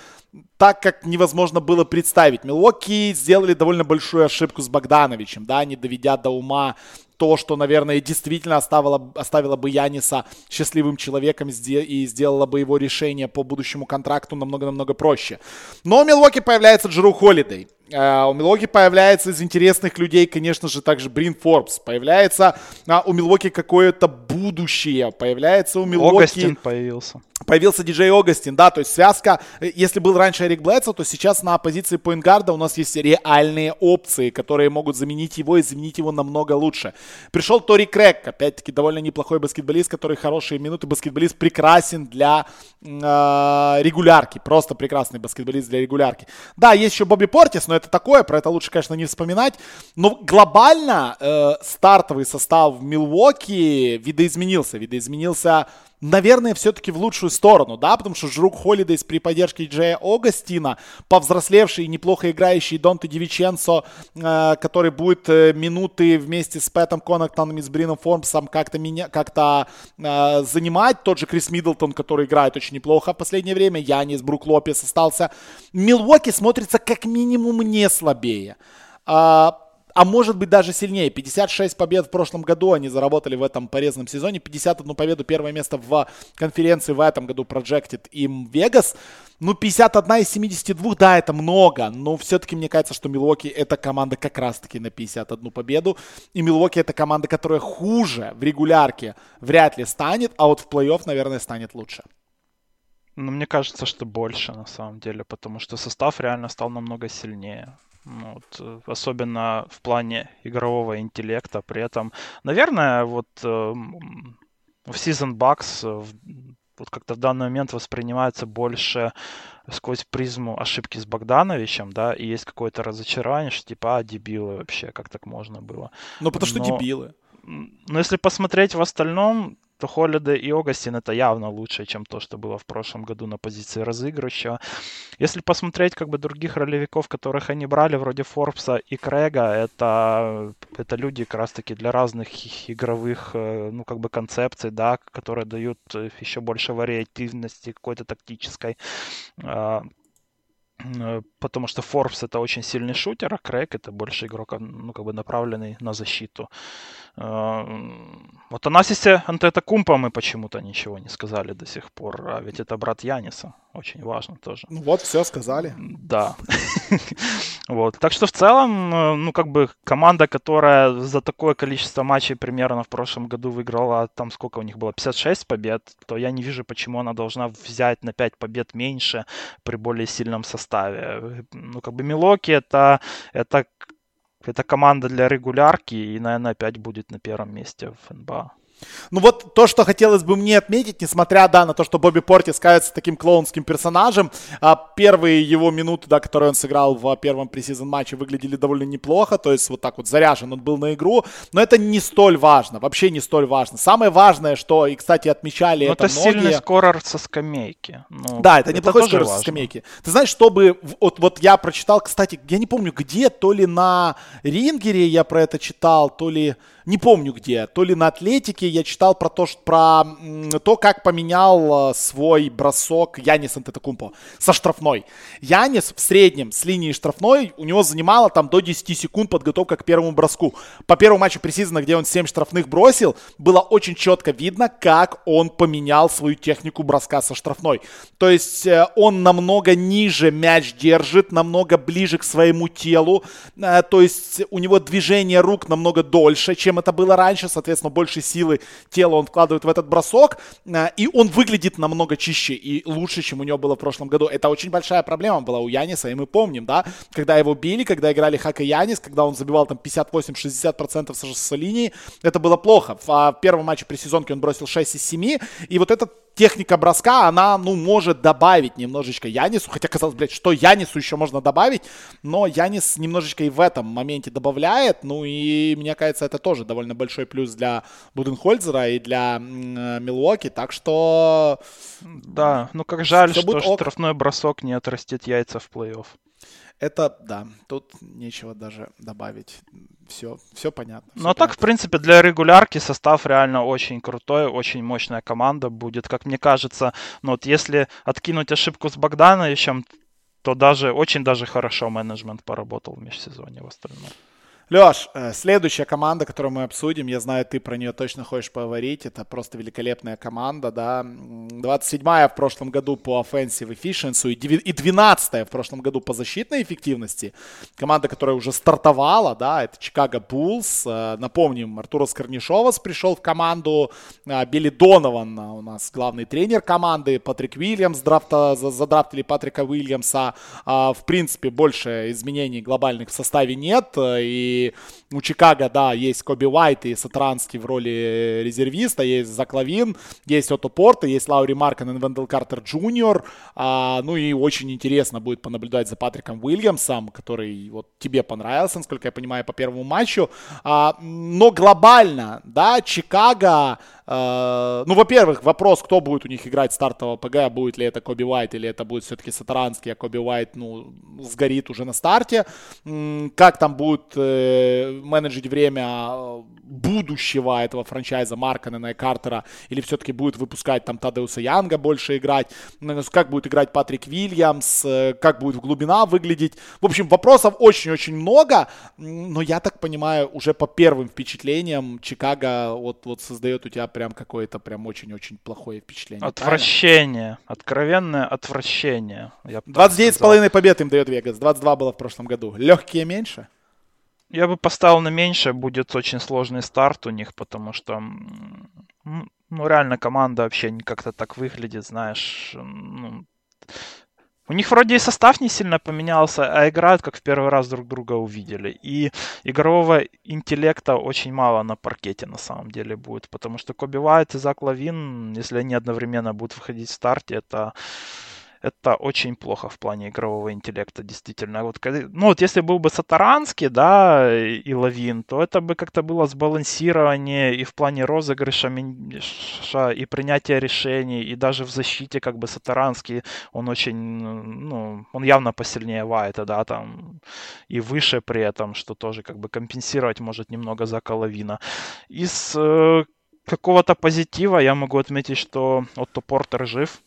S1: так, как невозможно было представить. Милуоки сделали довольно большую ошибку с Богдановичем, да, не доведя до ума то, что, наверное, действительно оставило, оставило бы Яниса счастливым человеком и сделало бы его решение по будущему контракту намного-намного проще. Но у Милуоки появляется Джеру Холидей. Uh, у Милоки появляется из интересных людей, конечно же, также Брин Форбс. Появляется uh, у Милоки какое-то будущее. Появляется у Милоки...
S2: Огастин появился.
S1: Появился диджей Огастин, да, то есть связка, э, если был раньше Эрик Блэдсо, то сейчас на позиции поингарда у нас есть реальные опции, которые могут заменить его и заменить его намного лучше. Пришел Тори Крэк, опять-таки довольно неплохой баскетболист, который хорошие минуты, баскетболист прекрасен для э, регулярки, просто прекрасный баскетболист для регулярки. Да, есть еще Бобби Портис, но это такое, про это лучше, конечно, не вспоминать. Но глобально э, стартовый состав в Милуоки видоизменился, видоизменился наверное, все-таки в лучшую сторону, да, потому что Жрук Холидейс при поддержке Джея Огастина, повзрослевший и неплохо играющий Донте Дивиченцо, э, который будет э, минуты вместе с Пэтом Коннектоном и с Брином Формсом как-то меня, как-то э, занимать, тот же Крис Миддлтон, который играет очень неплохо в последнее время, Янис Брук Лопес остался. Милуоки смотрится как минимум не слабее. А, а может быть даже сильнее. 56 побед в прошлом году они заработали в этом порезанном сезоне, 51 победу, первое место в конференции в этом году Projected им Vegas. Ну, 51 из 72, да, это много, но все-таки мне кажется, что Милуоки это команда как раз-таки на 51 победу. И Милуоки это команда, которая хуже в регулярке вряд ли станет, а вот в плей-офф, наверное, станет лучше.
S2: Ну, мне кажется, что больше, на самом деле, потому что состав реально стал намного сильнее. Вот, э, особенно в плане игрового интеллекта. При этом, наверное, вот э, в Season Bucks э, вот как-то в данный момент воспринимается больше сквозь призму ошибки с Богдановичем, да, и есть какое-то разочарование, что типа, а, дебилы вообще, как так можно было.
S1: Ну, потому что дебилы.
S2: Но если посмотреть в остальном, то Холлиде и Огастин это явно лучше, чем то, что было в прошлом году на позиции разыгрыша. Если посмотреть как бы других ролевиков, которых они брали, вроде Форбса и Крэга, это, это люди как раз-таки для разных игровых, э, ну, как бы концепций, да, которые дают э, еще больше вариативности какой-то тактической а, потому что Форбс это очень сильный шутер, а Крейг это больше игрок, ну, как бы направленный на защиту. Вот о Насисе Антетокумпа мы почему-то ничего не сказали до сих пор, а ведь это брат Яниса, очень важно тоже.
S1: Ну вот, все сказали.
S2: Да. вот. Так что в целом, э, ну как бы команда, которая за такое количество матчей примерно в прошлом году выиграла, там сколько у них было, 56 побед, то я не вижу, почему она должна взять на 5 побед меньше при более сильном составе. Ну как бы Милоки это, это это команда для регулярки, и, наверное, опять будет на первом месте в НБА.
S1: Ну вот то, что хотелось бы мне отметить, несмотря, да, на то, что Бобби Портис кажется таким клоунским персонажем, а первые его минуты, да, которые он сыграл в первом пресизон матче, выглядели довольно неплохо, то есть вот так вот заряжен он был на игру, но это не столь важно, вообще не столь важно. Самое важное, что, и, кстати, отмечали но
S2: это,
S1: это многие...
S2: сильный скорер со скамейки.
S1: Ну, да, это, это неплохой скорер важно. со скамейки. Ты знаешь, чтобы, вот, вот я прочитал, кстати, я не помню где, то ли на Рингере я про это читал, то ли не помню где, то ли на Атлетике я читал про то, что, про то как поменял э, свой бросок Янис Антетокумпо со штрафной. Янис в среднем с линии штрафной у него занимало там до 10 секунд подготовка к первому броску. По первому матчу пресизона, где он 7 штрафных бросил, было очень четко видно, как он поменял свою технику броска со штрафной. То есть э, он намного ниже мяч держит, намного ближе к своему телу. Э, то есть у него движение рук намного дольше, чем это было раньше, соответственно, больше силы тела он вкладывает в этот бросок, э, и он выглядит намного чище и лучше, чем у него было в прошлом году. Это очень большая проблема была у Яниса, и мы помним, да, когда его били, когда играли Хак и Янис, когда он забивал там 58-60% с линии, это было плохо. В первом матче при сезонке он бросил 6 из 7, и вот этот техника броска, она, ну, может добавить немножечко Янису, хотя, казалось, блядь, что Янису еще можно добавить, но Янис немножечко и в этом моменте добавляет, ну, и мне кажется, это тоже довольно большой плюс для Буденхольцера и для э, Милуоки, так что...
S2: Да, ну, как жаль, что штрафной бросок не отрастет яйца в плей-офф.
S1: Это, да, тут нечего даже добавить. Все, все понятно.
S2: Все ну, а так, в принципе, для регулярки состав реально очень крутой, очень мощная команда будет, как мне кажется. Но вот если откинуть ошибку с Богдановичем, то даже, очень даже хорошо менеджмент поработал в межсезонье в остальном.
S1: Леш, э, следующая команда, которую мы обсудим, я знаю, ты про нее точно хочешь поговорить, это просто великолепная команда, да, 27-я в прошлом году по offensive efficiency и 12-я в прошлом году по защитной эффективности. Команда, которая уже стартовала, да, это Чикаго Буллс. Э, напомним, Артурас Карнишовас пришел в команду, э, Билли Донован у нас главный тренер команды, Патрик Уильямс драфта, задрафтили Патрика Уильямса. А, в принципе, больше изменений глобальных в составе нет, и у Чикаго, да, есть Коби Уайт и Саторански в роли резервиста, есть Зак Лавин, есть Отто Портер, есть Лаури Маркканен и Вендел Картер Джуниор. А, ну и очень интересно будет понаблюдать за Патриком Уильямсом, который вот тебе понравился, насколько я понимаю, по первому матчу. А, но глобально, да, Чикаго ну, во-первых, вопрос, кто будет у них играть стартового ПГ, будет ли это Коби Уайт или это будет все-таки Сатаранский, а Коби Уайт, ну, сгорит уже на старте. Как там будет э, менеджить время э, будущего этого франчайза Марканена и Картера, или все-таки будет выпускать там Тадеуса Янга больше играть, как будет играть Патрик Вильямс, как будет глубина выглядеть. В общем, вопросов очень-очень много, но я так понимаю, уже по первым впечатлениям Чикаго вот, вот создает у тебя прям какое-то прям очень-очень плохое впечатление.
S2: Отвращение. Правильно? Откровенное отвращение.
S1: 29,5 побед им дает Вегас. 22 было в прошлом году. Легкие меньше?
S2: Я бы поставил на меньше. Будет очень сложный старт у них, потому что ну, реально команда вообще не как-то так выглядит, знаешь. Ну, у них вроде и состав не сильно поменялся, а играют как в первый раз друг друга увидели. И игрового интеллекта очень мало на паркете на самом деле будет, потому что Коби Уайт и Зак Лавин, если они одновременно будут выходить в старте, это это очень плохо в плане игрового интеллекта, действительно. Вот, ну вот если был бы Сатаранский, да, и Лавин, то это бы как-то было сбалансирование и в плане розыгрыша, и принятия решений, и даже в защите как бы Сатаранский, он очень, ну, он явно посильнее Вайта, да, там, и выше при этом, что тоже как бы компенсировать может немного за Лавина. Из э, какого-то позитива я могу отметить, что Отто Портер жив,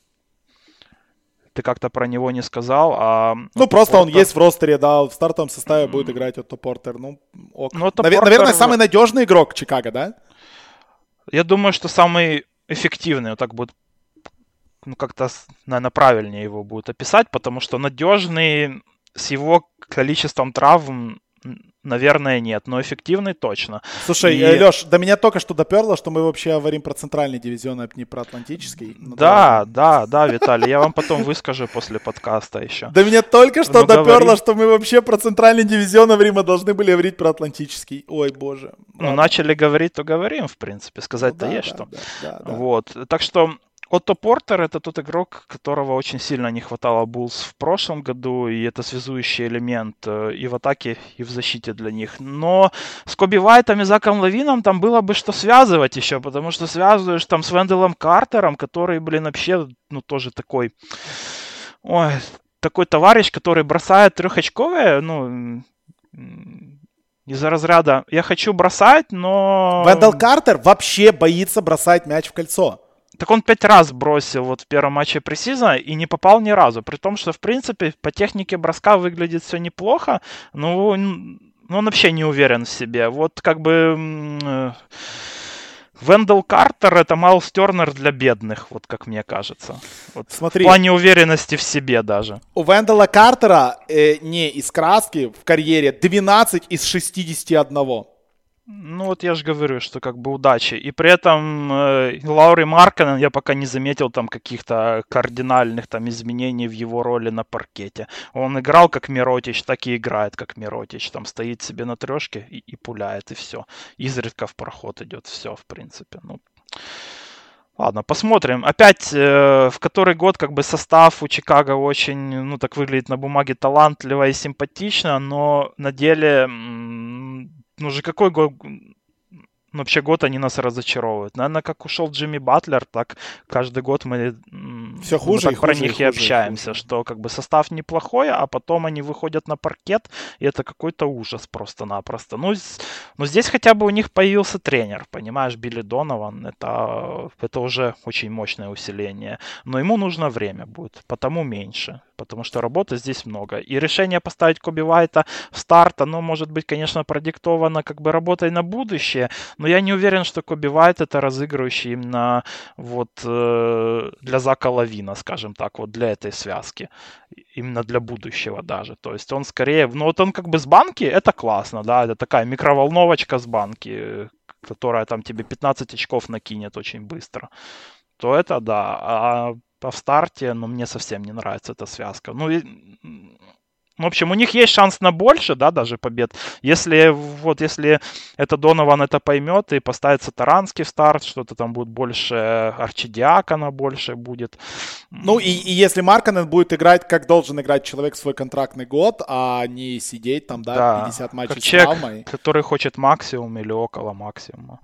S2: ты как-то про него не сказал, а...
S1: Ну, просто Портер... он есть в ростере, да, в стартовом составе будет играть Отто Портер. Ну, ок. ну Отто Навер- Портер... Наверное, самый надежный игрок Чикаго, да?
S2: Я думаю, что самый эффективный, вот так будет, ну, как-то, наверное, правильнее его будет описать, потому что надежный с его количеством травм Наверное, нет, но эффективный точно.
S1: Слушай, и... Э, Леш, до меня только что доперло, что мы вообще говорим про центральный дивизион, а не про атлантический.
S2: Ну, да, да, да, Виталий, я вам потом выскажу после подкаста еще.
S1: До меня только что ну, доперло, говори. что мы вообще про центральный дивизион говорим, а должны были говорить про атлантический. Ой, боже.
S2: Ну, начали говорить, то говорим, в принципе, сказать-то ну, да, есть да, что. Да, да, да. Вот, так что Отто Портер это тот игрок, которого очень сильно не хватало Булls в прошлом году, и это связующий элемент э, и в атаке, и в защите для них. Но с Коби Вайтом и Заком Лавином там было бы что связывать еще, потому что связываешь там с Венделом Картером, который, блин, вообще, ну, тоже такой... Ой, такой товарищ, который бросает трехочковые, ну, из-за разряда «я хочу бросать, но...»
S1: Вендел Картер вообще боится бросать мяч в кольцо.
S2: Так он пять раз бросил вот в первом матче пресизона и не попал ни разу. При том, что, в принципе, по технике броска выглядит все неплохо, но, но он вообще не уверен в себе. Вот как бы... Э, Вендел Картер это Майлз Тернер для бедных, вот как мне кажется. Вот Смотри, в плане уверенности в себе даже.
S1: У Вендела Картера э, не из краски в карьере 12 из 61.
S2: Ну вот я же говорю, что как бы удачи. И при этом э, Лаури Марканен я пока не заметил там каких-то кардинальных там изменений в его роли на паркете. Он играл как Миротич, так и играет как Миротич. Там стоит себе на трешке и, и пуляет, и все. Изредка в проход идет, все, в принципе. Ну, Ладно, посмотрим. Опять э, в который год как бы состав у Чикаго очень, ну так выглядит на бумаге талантливо и симпатично, но на деле ну же какой год, вообще год они нас разочаровывают. Наверное, как ушел Джимми Батлер, так каждый год мы
S1: Все хуже
S2: мы
S1: так и про
S2: хуже, них
S1: и,
S2: и общаемся, и что как бы состав неплохой, а потом они выходят на паркет, и это какой-то ужас просто-напросто. Ну, но здесь хотя бы у них появился тренер, понимаешь, Билли Донован, это, это уже очень мощное усиление, но ему нужно время будет, потому меньше потому что работы здесь много. И решение поставить Коби Вайта в старт, оно может быть, конечно, продиктовано как бы работой на будущее, но я не уверен, что Коби Вайт это разыгрывающий именно вот э, для Зака Лавина, скажем так, вот для этой связки. Именно для будущего даже. То есть он скорее, ну вот он как бы с банки, это классно, да, это такая микроволновочка с банки, которая там тебе 15 очков накинет очень быстро то это да. А в старте, но мне совсем не нравится эта связка. Ну, и, в общем, у них есть шанс на больше, да, даже побед. Если вот если это Донован это поймет и поставится Таранский в старт, что-то там будет больше Арчидиакона больше будет.
S1: Ну и, и если Марканен будет играть, как должен играть человек свой контрактный год, а не сидеть там, да, да 50 матчей как с человек, травмой.
S2: который хочет максимум или около максимума.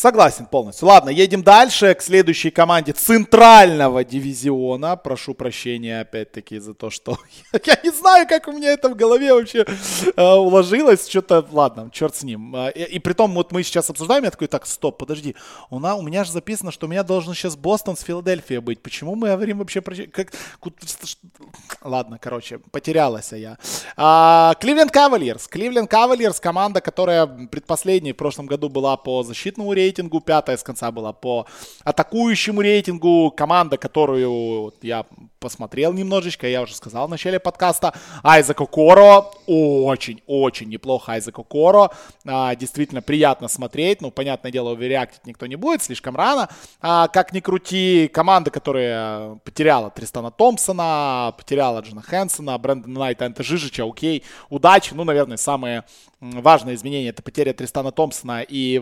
S1: Согласен полностью. Ладно, едем дальше к следующей команде центрального дивизиона. Прошу прощения опять-таки за то, что я не знаю, как у меня это в голове вообще э, уложилось. Что-то, ладно, черт с ним. Э, и, при том, вот мы сейчас обсуждаем, я такой, так, стоп, подожди. У, на, у меня же записано, что у меня должен сейчас Бостон с Филадельфией быть. Почему мы говорим вообще про... Ладно, короче, потерялась я. А, Кливленд Кавальерс. Кливленд Кавальерс команда, которая предпоследней в прошлом году была по защитному рейтингу рейтингу, пятая с конца была по атакующему рейтингу. Команда, которую я посмотрел немножечко, я уже сказал в начале подкаста, Айзек Окоро, очень-очень неплохо Айзек Окоро, а, действительно приятно смотреть, ну, понятное дело, оверреактить никто не будет, слишком рано, а, как ни крути, команда, которая потеряла Тристана Томпсона, потеряла Джона Хэнсона, Брэндона Найта, Энта Жижича, окей, удачи, ну, наверное, самые важное изменение это потеря Тристана Томпсона, и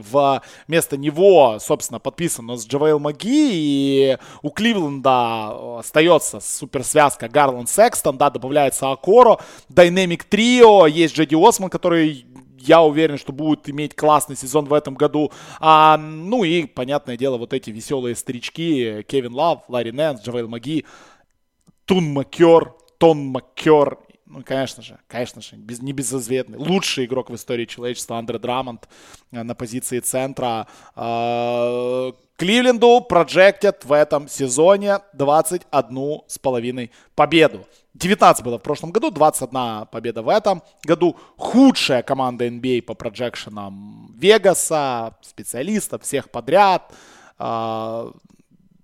S1: вместо него, собственно, подписан Джавейл Макги, и у Кливленда остается суперсвязка Гарланд Секстон, да, добавляется Окоро, dynamic trio, есть Джеди Осман, который я уверен, что будет иметь классный сезон в этом году. А, ну и, понятное дело, вот эти веселые старички, Кевин Лав, Ларри Нэнс, Джавейл Макги, Тон Мейкер, Тон Мейкер ну, конечно же, конечно же, без, не безызвестный, лучший игрок в истории человечества Андре Драммонд э, на позиции центра. Э, Кливленду проджектят в этом сезоне 21 с половиной победу. 19 было в прошлом году, 21 победа в этом году. Худшая команда NBA по проджекшенам Вегаса, специалистов, всех подряд.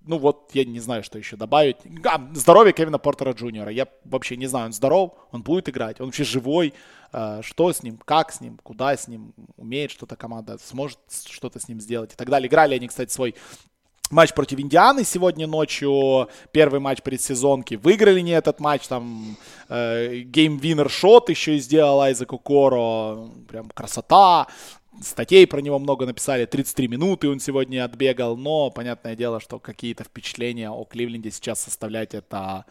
S1: Э, ну вот, я не знаю, что еще добавить. А, здоровье Кевина Портера Джуниора. Я вообще не знаю, он здоров, он будет играть, он вообще живой. Э, что с ним, как с ним, куда с ним, умеет что-то команда, сможет что-то с ним сделать и так далее. Играли они, кстати, свой матч против Индианы сегодня ночью, первый матч предсезонки. Выиграли не этот матч, там game-winner shot еще и сделал Айзек Окоро, прям красота статей про него много написали, 33 минуты он сегодня отбегал, но понятное дело, что какие-то впечатления о Кливленде сейчас составлять это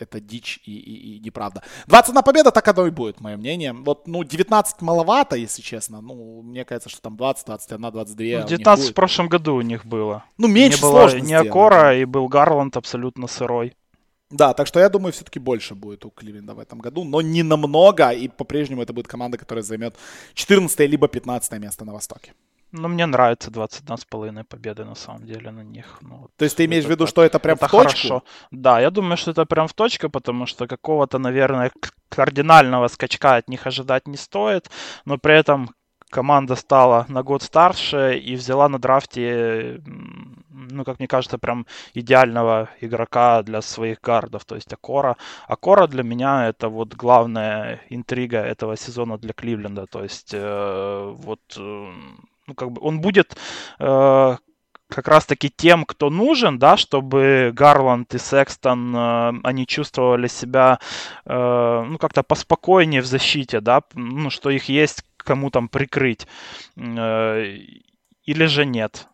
S1: это дичь и, и, и неправда. 21 победа, так оно и будет, мое мнение. Вот, ну, 19 маловато, если честно. Ну, мне кажется, что там 20, 21, 22. Ну,
S2: 19 в прошлом году у них было.
S1: Ну, меньше
S2: не было не Акора, и был Гарланд абсолютно сырой.
S1: Да, так что я думаю, все-таки больше будет у Кливленда в этом году, но не намного, и по-прежнему это будет команда, которая займет 14 либо 15 место на Востоке.
S2: Ну, мне нравится 21,5 победы на самом деле на них. Ну,
S1: То есть ты имеешь в виду, что это прям это в точку? Хорошо.
S2: Да, я думаю, что это прям в точку, потому что какого-то, наверное, кардинального скачка от них ожидать не стоит, но при этом команда стала на год старше и взяла на драфте, ну, как мне кажется, прям идеального игрока для своих гардов, то есть Акора. Акора для меня это вот главная интрига этого сезона для Кливленда, то есть э, вот, э, ну, как бы он будет э, как раз-таки тем, кто нужен, да, чтобы Гарланд и Секстон, э, они чувствовали себя, э, ну, как-то поспокойнее в защите, да, ну, что их есть кому там прикрыть, э, или же нет.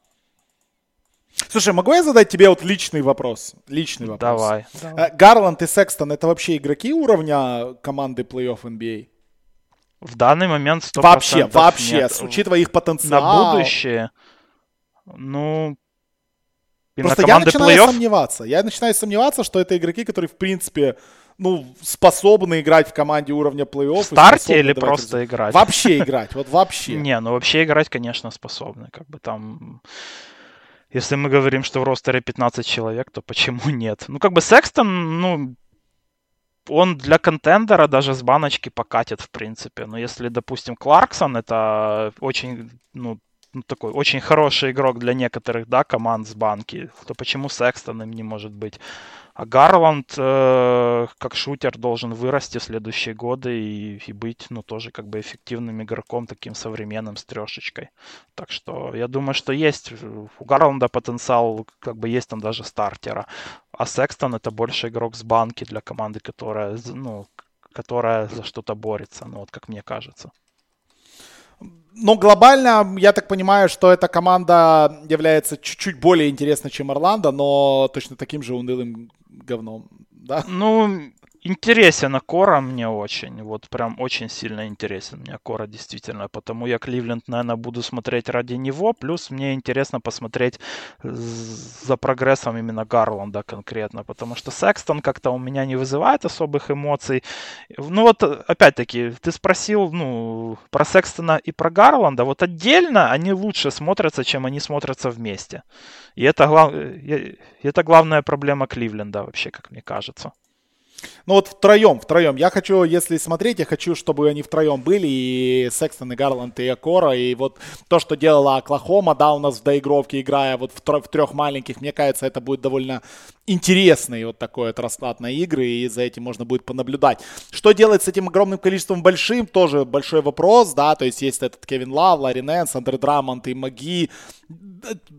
S1: Слушай, могу я задать тебе вот личный вопрос? Личный вопрос.
S2: Давай.
S1: Э, Гарланд и Секстон это вообще игроки уровня команды плей-офф NBA?
S2: В данный момент 100%
S1: Вообще, вообще, нет. учитывая их потенциал.
S2: На будущее, ну,
S1: Просто я начинаю сомневаться. Я начинаю сомневаться, что это игроки, которые, в принципе, ну, способны играть в команде уровня плей-офф. В
S2: старте или просто играть?
S1: Вообще играть, вот вообще.
S2: Не, ну вообще играть, конечно, способны. Как бы там... Если мы говорим, что в ростере 15 человек, то почему нет? Ну, как бы Секстон, ну, он для контендера даже с баночки покатит, в принципе. Но если, допустим, Кларксон, это очень, ну, ну, такой очень хороший игрок для некоторых, да, команд с банки, то почему Секстон им не может быть? А Гарланд э, как шутер должен вырасти в следующие годы и, и быть, ну, тоже как бы эффективным игроком, таким современным, с трешечкой. Так что я думаю, что есть у Гарланда потенциал, как бы есть там даже стартера. А Секстон это больше игрок с банки для команды, которая, ну, которая за что-то борется, ну, вот как мне кажется.
S1: Но глобально, я так понимаю, что эта команда является чуть-чуть более интересной, чем Орландо, но точно таким же унылым говном, да?
S2: Ну, интересен Кора мне очень. Вот прям очень сильно интересен мне Кора, действительно. Потому я Кливленд, наверное, буду смотреть ради него. Плюс мне интересно посмотреть за прогрессом именно Гарланда конкретно. Потому что Секстон как-то у меня не вызывает особых эмоций. Ну вот, опять-таки, ты спросил, ну, про Секстона и про Гарланда. Вот отдельно они лучше смотрятся, чем они смотрятся вместе. И это, глав... это главная проблема Кливленда вообще, как мне кажется.
S1: Ну вот втроем, втроем. Я хочу, если смотреть, я хочу, чтобы они втроем были, и Секстон, и Гарланд, и Акора, и вот то, что делала Оклахома, да, у нас в доигровке, играя вот в, тр- в трех маленьких, мне кажется, это будет довольно интересный вот такой вот расклад на игры, и за этим можно будет понаблюдать. Что делать с этим огромным количеством большим, тоже большой вопрос, да, то есть есть этот Кевин Лав, Ларри Нэнс, Андре Драмонт и Маги,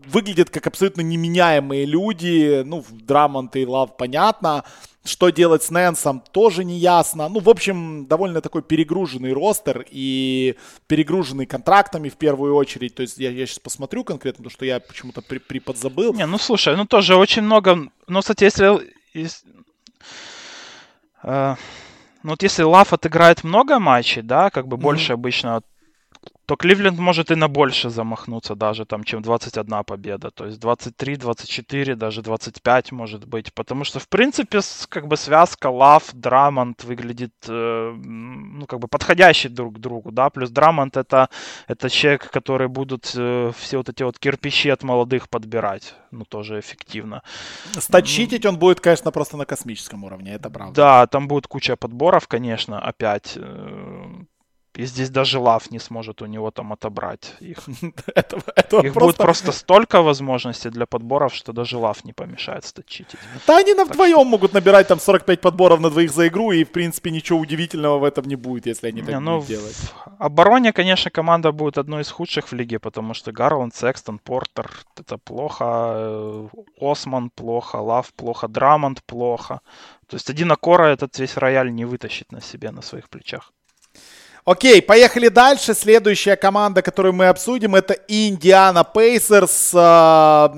S1: выглядят как абсолютно неменяемые люди, ну, Драмонт и Лав понятно, что делать с Нэнсом, тоже не ясно. Ну, в общем, довольно такой перегруженный ростер и перегруженный контрактами в первую очередь. То есть я, я сейчас посмотрю конкретно, потому что я почему-то при, приподзабыл.
S2: Не, ну слушай, ну тоже очень много... Ну, кстати, если... если э, ну вот если Лав отыграет много матчей, да, как бы mm-hmm. больше обычно то Кливленд может и на больше замахнуться даже, там, чем 21 победа. То есть 23, 24, даже 25 может быть. Потому что, в принципе, как бы связка Лав, Драмонт выглядит, э, ну, как бы подходящий друг к другу, да. Плюс Драмонт это, это человек, который будут э, все вот эти вот кирпичи от молодых подбирать. Ну, тоже эффективно.
S1: Стачитить он будет, конечно, просто на космическом уровне, это правда.
S2: Да, там будет куча подборов, конечно, опять э, и здесь даже Лав не сможет у него там отобрать их. этого, этого их просто... будет просто столько возможностей для подборов, что даже Лав не помешает стачитить.
S1: Да они на вдвоем могут набирать там 45 подборов на двоих за игру, и в принципе ничего удивительного в этом не будет, если они так не, ну, будут делать.
S2: В обороне, конечно, команда будет одной из худших в лиге, потому что Гарланд, Секстон, Портер, это плохо, э, Осман плохо, Лав плохо, Драмонд плохо. То есть один Акора этот весь рояль не вытащит на себе, на своих плечах.
S1: Окей, поехали дальше. Следующая команда, которую мы обсудим, это Индиана Пейсерс. А,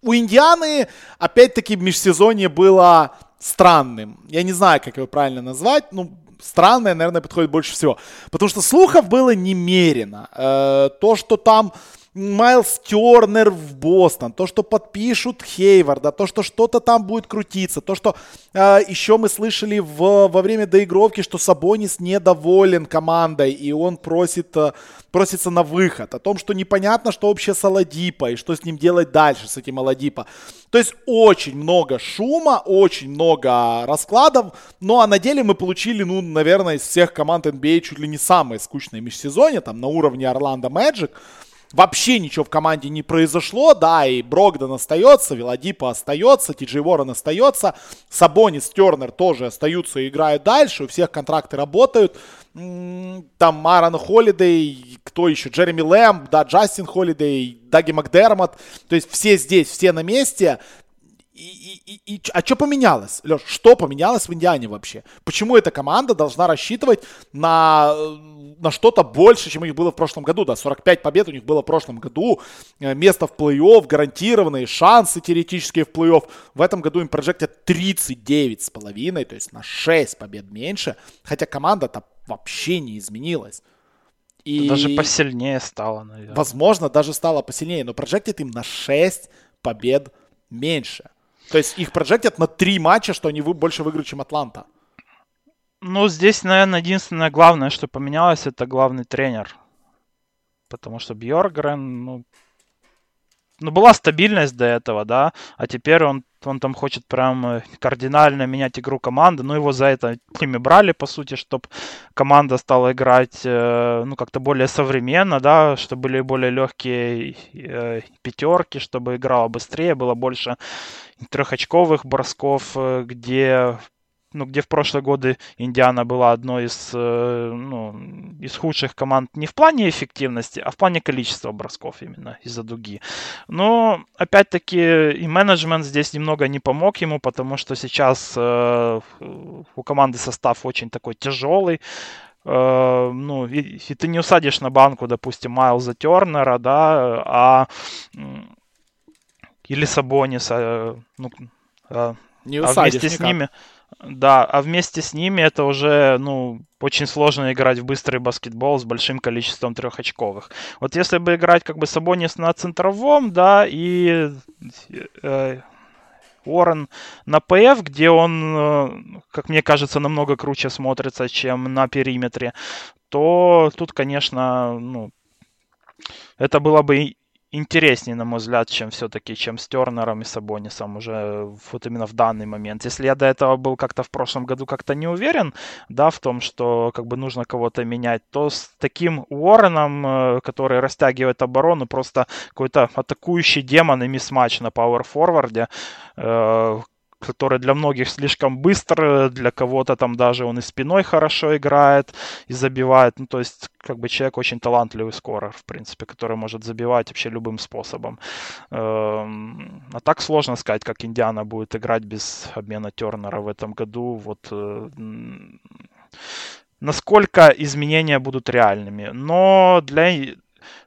S1: у Индианы, опять-таки, межсезонье было странным. Я не знаю, как его правильно назвать. Ну, странное, наверное, подходит больше всего. Потому что слухов было немерено. Э, то, что там Майлз Тернер в Бостон, то, что подпишут Хейварда, то, что что-то там будет крутиться, то, что э, еще мы слышали в, во время доигровки, что Сабонис недоволен командой, и он просит, э, просится на выход, о том, что непонятно, что вообще с Аладипа, и что с ним делать дальше, с этим Аладипа. То есть очень много шума, очень много раскладов, ну а на деле мы получили, ну, наверное, из всех команд NBA чуть ли не самое скучное межсезонье, там на уровне Орландо Мэджик, вообще ничего в команде не произошло, да, и Брогдон остается, Виладипа остается, Тиджей Ворон остается, Сабонис, Тернер тоже остаются и играют дальше, у всех контракты работают, там Маран Холидей, кто еще, Джереми Лэм, да, Джастин Холидей, Даги Макдермот, то есть все здесь, все на месте, и, и, а что поменялось, Леш? Что поменялось в Индиане вообще? Почему эта команда должна рассчитывать на, на что-то больше, чем у них было в прошлом году? Да, 45 побед у них было в прошлом году. Э, место в плей-офф, гарантированные шансы теоретические в плей-офф. В этом году им прожектят 39 с половиной, то есть на 6 побед меньше. Хотя команда-то вообще не изменилась.
S2: И... Даже посильнее стало, наверное.
S1: Возможно, даже стало посильнее, но прожектит им на 6 побед меньше. То есть их проджектят на три матча, что они больше выиграют, чем Атланта.
S2: Ну, здесь, наверное, единственное главное, что поменялось, это главный тренер. Потому что Бьоргрен, ну, ну, была стабильность до этого, да, а теперь он, он там хочет прям э, кардинально менять игру команды, ну, его за это ими брали, по сути, чтобы команда стала играть, э, ну, как-то более современно, да, чтобы были более легкие э, пятерки, чтобы играла быстрее, было больше трехочковых бросков, где ну, где в прошлые годы Индиана была одной из, э, ну, из худших команд не в плане эффективности, а в плане количества бросков именно из-за дуги. Но, опять-таки, и менеджмент здесь немного не помог ему, потому что сейчас э, у команды состав очень такой тяжелый. Э, ну, и, и ты не усадишь на банку, допустим, Майлза Тернера, да, а или Сабониса, ну,
S1: а, не усадишь а вместе никак. с ними
S2: да, а вместе с ними это уже, ну, очень сложно играть в быстрый баскетбол с большим количеством трехочковых. Вот если бы играть как бы Сабонис на центровом, да, и э, Уоррен на ПФ, где он, э, как мне кажется, намного круче смотрится, чем на периметре, то тут, конечно, ну, это было бы интереснее, на мой взгляд, чем все-таки, чем с Тернером и Сабонисом уже вот именно в данный момент. Если я до этого был как-то в прошлом году как-то не уверен, да, в том, что как бы нужно кого-то менять, то с таким Уорреном, э, который растягивает оборону, просто какой-то атакующий демон и мисс-матч на пауэр-форварде, э, который для многих слишком быстр, для кого-то там даже он и спиной хорошо играет и забивает. Ну, то есть, как бы человек очень талантливый скорер, в принципе, который может забивать вообще любым способом. Эм, а так сложно сказать, как Индиана будет играть без обмена Тернера в этом году. Вот э, насколько изменения будут реальными. Но для,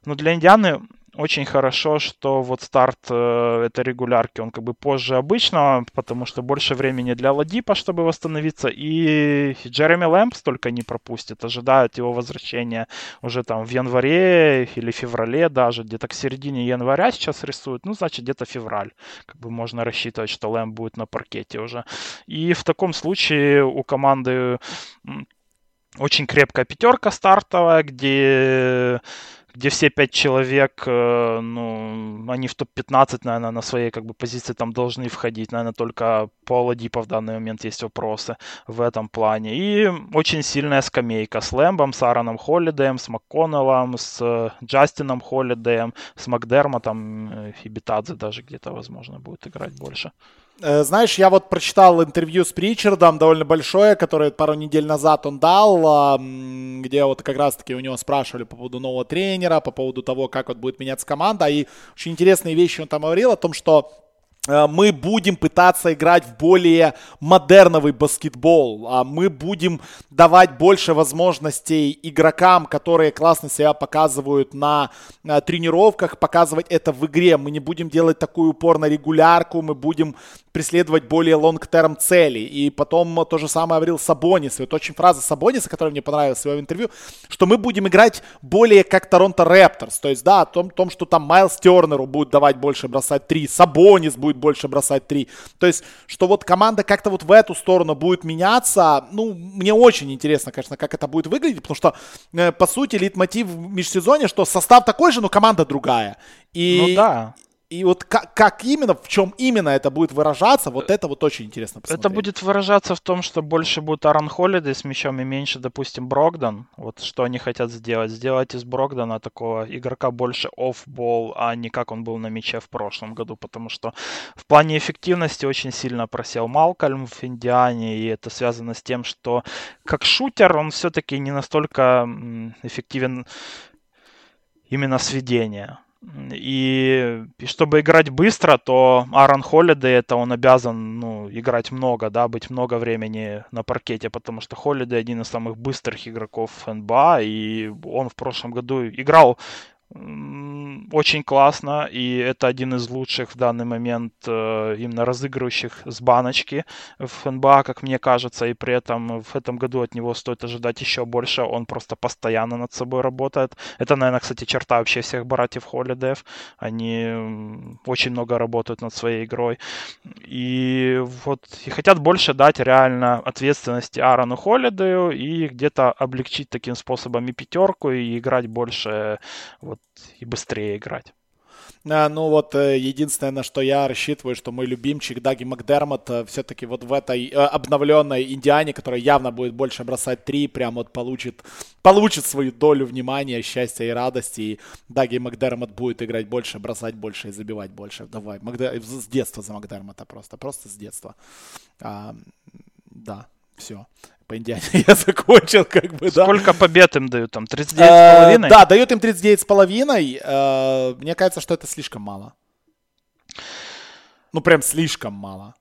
S2: но для Индианы очень хорошо, что вот старт э, этой регулярки, он как бы позже обычного, потому что больше времени для Ладипа, чтобы восстановиться, и Джереми Лэмпс только не пропустит, ожидают его возвращения уже там в январе или феврале даже, где-то к середине января сейчас рисуют, ну, значит, где-то февраль, как бы можно рассчитывать, что Лэмп будет на паркете уже. И в таком случае у команды очень крепкая пятерка стартовая, где где все пять человек, э, ну, они в топ-15, наверное, на своей как бы позиции там должны входить. Наверное, только по Ладипа в данный момент есть вопросы в этом плане. И очень сильная скамейка с Лэмбом, с Аароном Холлидеем, с МакКоннеллом, с э, Джастином Холлидеем, с Макдермотом э, и Битадзе даже где-то, возможно, будет играть больше.
S1: Э, знаешь, я вот прочитал интервью с Причардом, довольно большое, которое пару недель назад он дал, где вот как раз-таки у него спрашивали по поводу нового тренера, по поводу того, как вот будет меняться команда. И очень интересные вещи он там говорил о том, что Э, мы будем пытаться играть в более модерновый баскетбол. А мы будем давать больше возможностей игрокам, которые классно себя показывают на, на тренировках, показывать это в игре. Мы не будем делать такой упор на регулярку, мы будем преследовать более лонг-терм цели. И потом то же самое говорил Сабонис. И вот очень фраза Сабониса, которая мне понравилась в его интервью, что мы будем играть более как Торонто Рэпторс. То есть, да, о том, том, что там Майлз Тернеру будет давать больше бросать три, Сабонис будет больше бросать три. То есть, что вот команда как-то вот в эту сторону будет меняться. Ну, мне очень интересно, конечно, как это будет выглядеть, потому что, э, по сути, лид-мотив в межсезонье, что состав такой же, но команда другая. И,
S2: ну да.
S1: И вот как, как именно, в чем именно это будет выражаться, вот это вот очень интересно
S2: посмотреть. Это будет выражаться в том, что больше будет Аарон Холлидей с мячом и меньше, допустим, Брогдан. Вот что они хотят сделать. Сделать из Брогдана такого игрока больше оффбол, а не как он был на мяче в прошлом году, потому что в плане эффективности очень сильно просел Малкольм в Индиане, и это связано с тем, что как шутер он все-таки не настолько эффективен именно сведения. И, и чтобы играть быстро, то Аарон Холлидей это он обязан ну, играть много, да, быть много времени на паркете, потому что Холлидей один из самых быстрых игроков НБА, и он в прошлом году играл очень классно, и это один из лучших в данный момент э, именно разыгрывающих с баночки в НБА, как мне кажется, и при этом в этом году от него стоит ожидать еще больше, он просто постоянно над собой работает. Это, наверное, кстати, черта вообще всех братьев Холидеев, они очень много работают над своей игрой, и вот и хотят больше дать реально ответственности Аарону Холидею и где-то облегчить таким способом и пятерку, и играть больше вот и быстрее играть.
S1: А, ну вот э, единственное, на что я рассчитываю, что мой любимчик Даги Макдермот э, все-таки вот в этой э, обновленной Индиане, которая явно будет больше бросать три, прям вот получит, получит свою долю внимания, счастья и радости. И Даги Макдермот будет играть больше, бросать больше и забивать больше. Давай, Макдер... с детства за Макдермота просто, просто с детства. А, да, все по Индиане я закончил, как бы,
S2: да. Сколько побед им дают там? 39 с половиной?
S1: Да, дают им 39 с половиной. Мне кажется, что это слишком мало. Ну, прям слишком мало.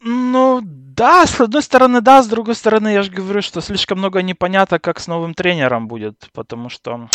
S2: Ну, да, с одной стороны, да, с другой стороны, я же говорю, что слишком много непонятно, как с новым тренером будет, потому что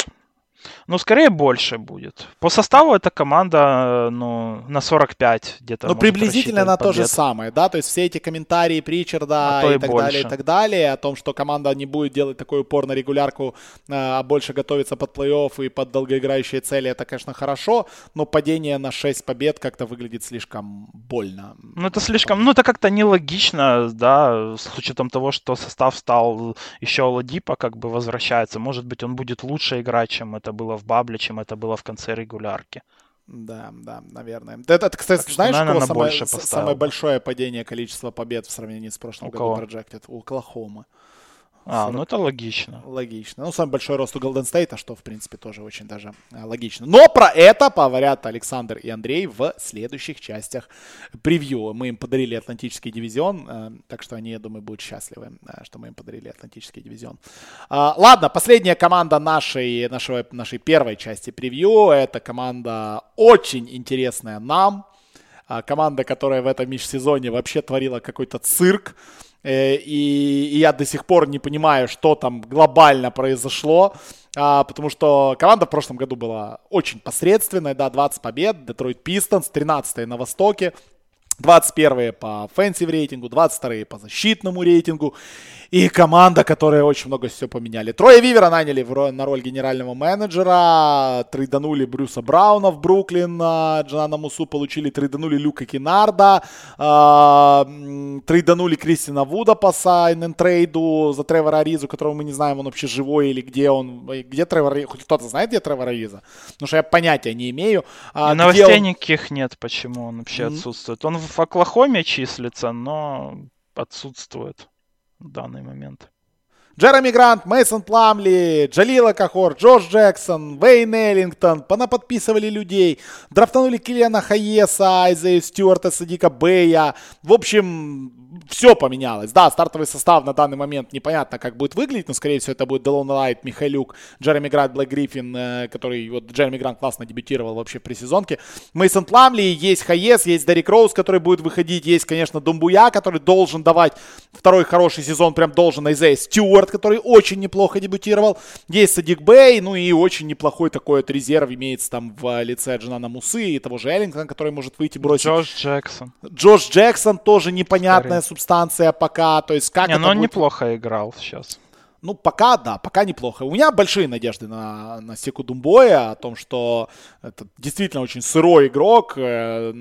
S2: ну, скорее больше будет. По составу эта команда, ну, на 45 где-то.
S1: Ну, приблизительно на побед. то же самое, да, то есть все эти комментарии Причарда а и, и так больше. далее, и так далее, о том, что команда не будет делать такой упор на регулярку, а больше готовиться под плей-офф и под долгоиграющие цели, это, конечно, хорошо, но падение на 6 побед как-то выглядит слишком больно.
S2: Ну, это слишком, ну, это как-то нелогично, да, с учетом того, что состав стал еще Ладипа, как бы возвращается. Может быть, он будет лучше играть, чем это было в бабле, чем это было в конце регулярки.
S1: Да, да, наверное. Это, это кстати, так знаешь, что, наверное, самое, самое большое падение количества побед в сравнении с прошлым У годом кого? Projected? У Оклахомы.
S2: А, 40... ну это логично.
S1: Логично. Ну, самый большой рост у Golden State, что, в принципе, тоже очень даже а, логично. Но про это поговорят Александр и Андрей в следующих частях превью. Мы им подарили Атлантический дивизион, а, так что они, я думаю, будут счастливы, а, что мы им подарили Атлантический дивизион. А, ладно, последняя команда нашей, нашего, нашей первой части превью. Это команда очень интересная нам. А, команда, которая в этом межсезоне вообще творила какой-то цирк. Э, и, и я до сих пор не понимаю, что там глобально произошло, а, потому что команда в прошлом году была очень посредственная, да, 20 побед, Детройт Пистонс, 13 на Востоке, 21 по offensive рейтингу, 22 по защитному рейтингу. И команда, которая очень много все поменяли. Троя Уивера наняли в, на роль генерального менеджера. Трейданули Брюса Брауна в Бруклин. А, Джанана Мусу получили. Трейданули Люка Кинарда. Э, трейданули Кристина Вуда по сайн трейду за Тревора Аризу, которого мы не знаем, он вообще живой или где он. Где Тревор? Хоть кто-то знает, где Тревор Ариза? Потому что я понятия не имею.
S2: А, новостей он... никаких нет, почему он вообще отсутствует. Он в Оклахоме числится, но отсутствует данный момент.
S1: Джереми Грант, Мейсон Пламли, Джалила Кахор, Джордж Джексон, Вейн Эллингтон, понаподписывали людей, драфтанули Киллиана Хайеса, Айзея Стюарта, Садика Бэя. В общем, все поменялось. Да, стартовый состав на данный момент непонятно, как будет выглядеть, но, скорее всего, это будет Делон Райт, Михайлюк, Джереми Грант, Блейк Гриффин, э, который, вот, Джереми Грант классно дебютировал вообще в предсезонке. Мейсон Пламли, есть Хайес, есть Деррик Роуз, который будет выходить, есть, конечно, Думбуя, который должен давать второй хороший сезон, прям должен, Айзей Стюарт, который очень неплохо дебютировал, есть Садик Бэй, ну и очень неплохой такой вот резерв имеется там в лице Джанана Мусы и того же Эллингтона, который может выйти бросить.
S2: Джош Джексон.
S1: Джош Джексон тоже непонятная субстанция пока. То есть как
S2: Не, но он будет... неплохо играл сейчас.
S1: Ну, пока, да, пока неплохо. У меня большие надежды на, на Секу Думбоя, о том, что это действительно очень сырой игрок. Э,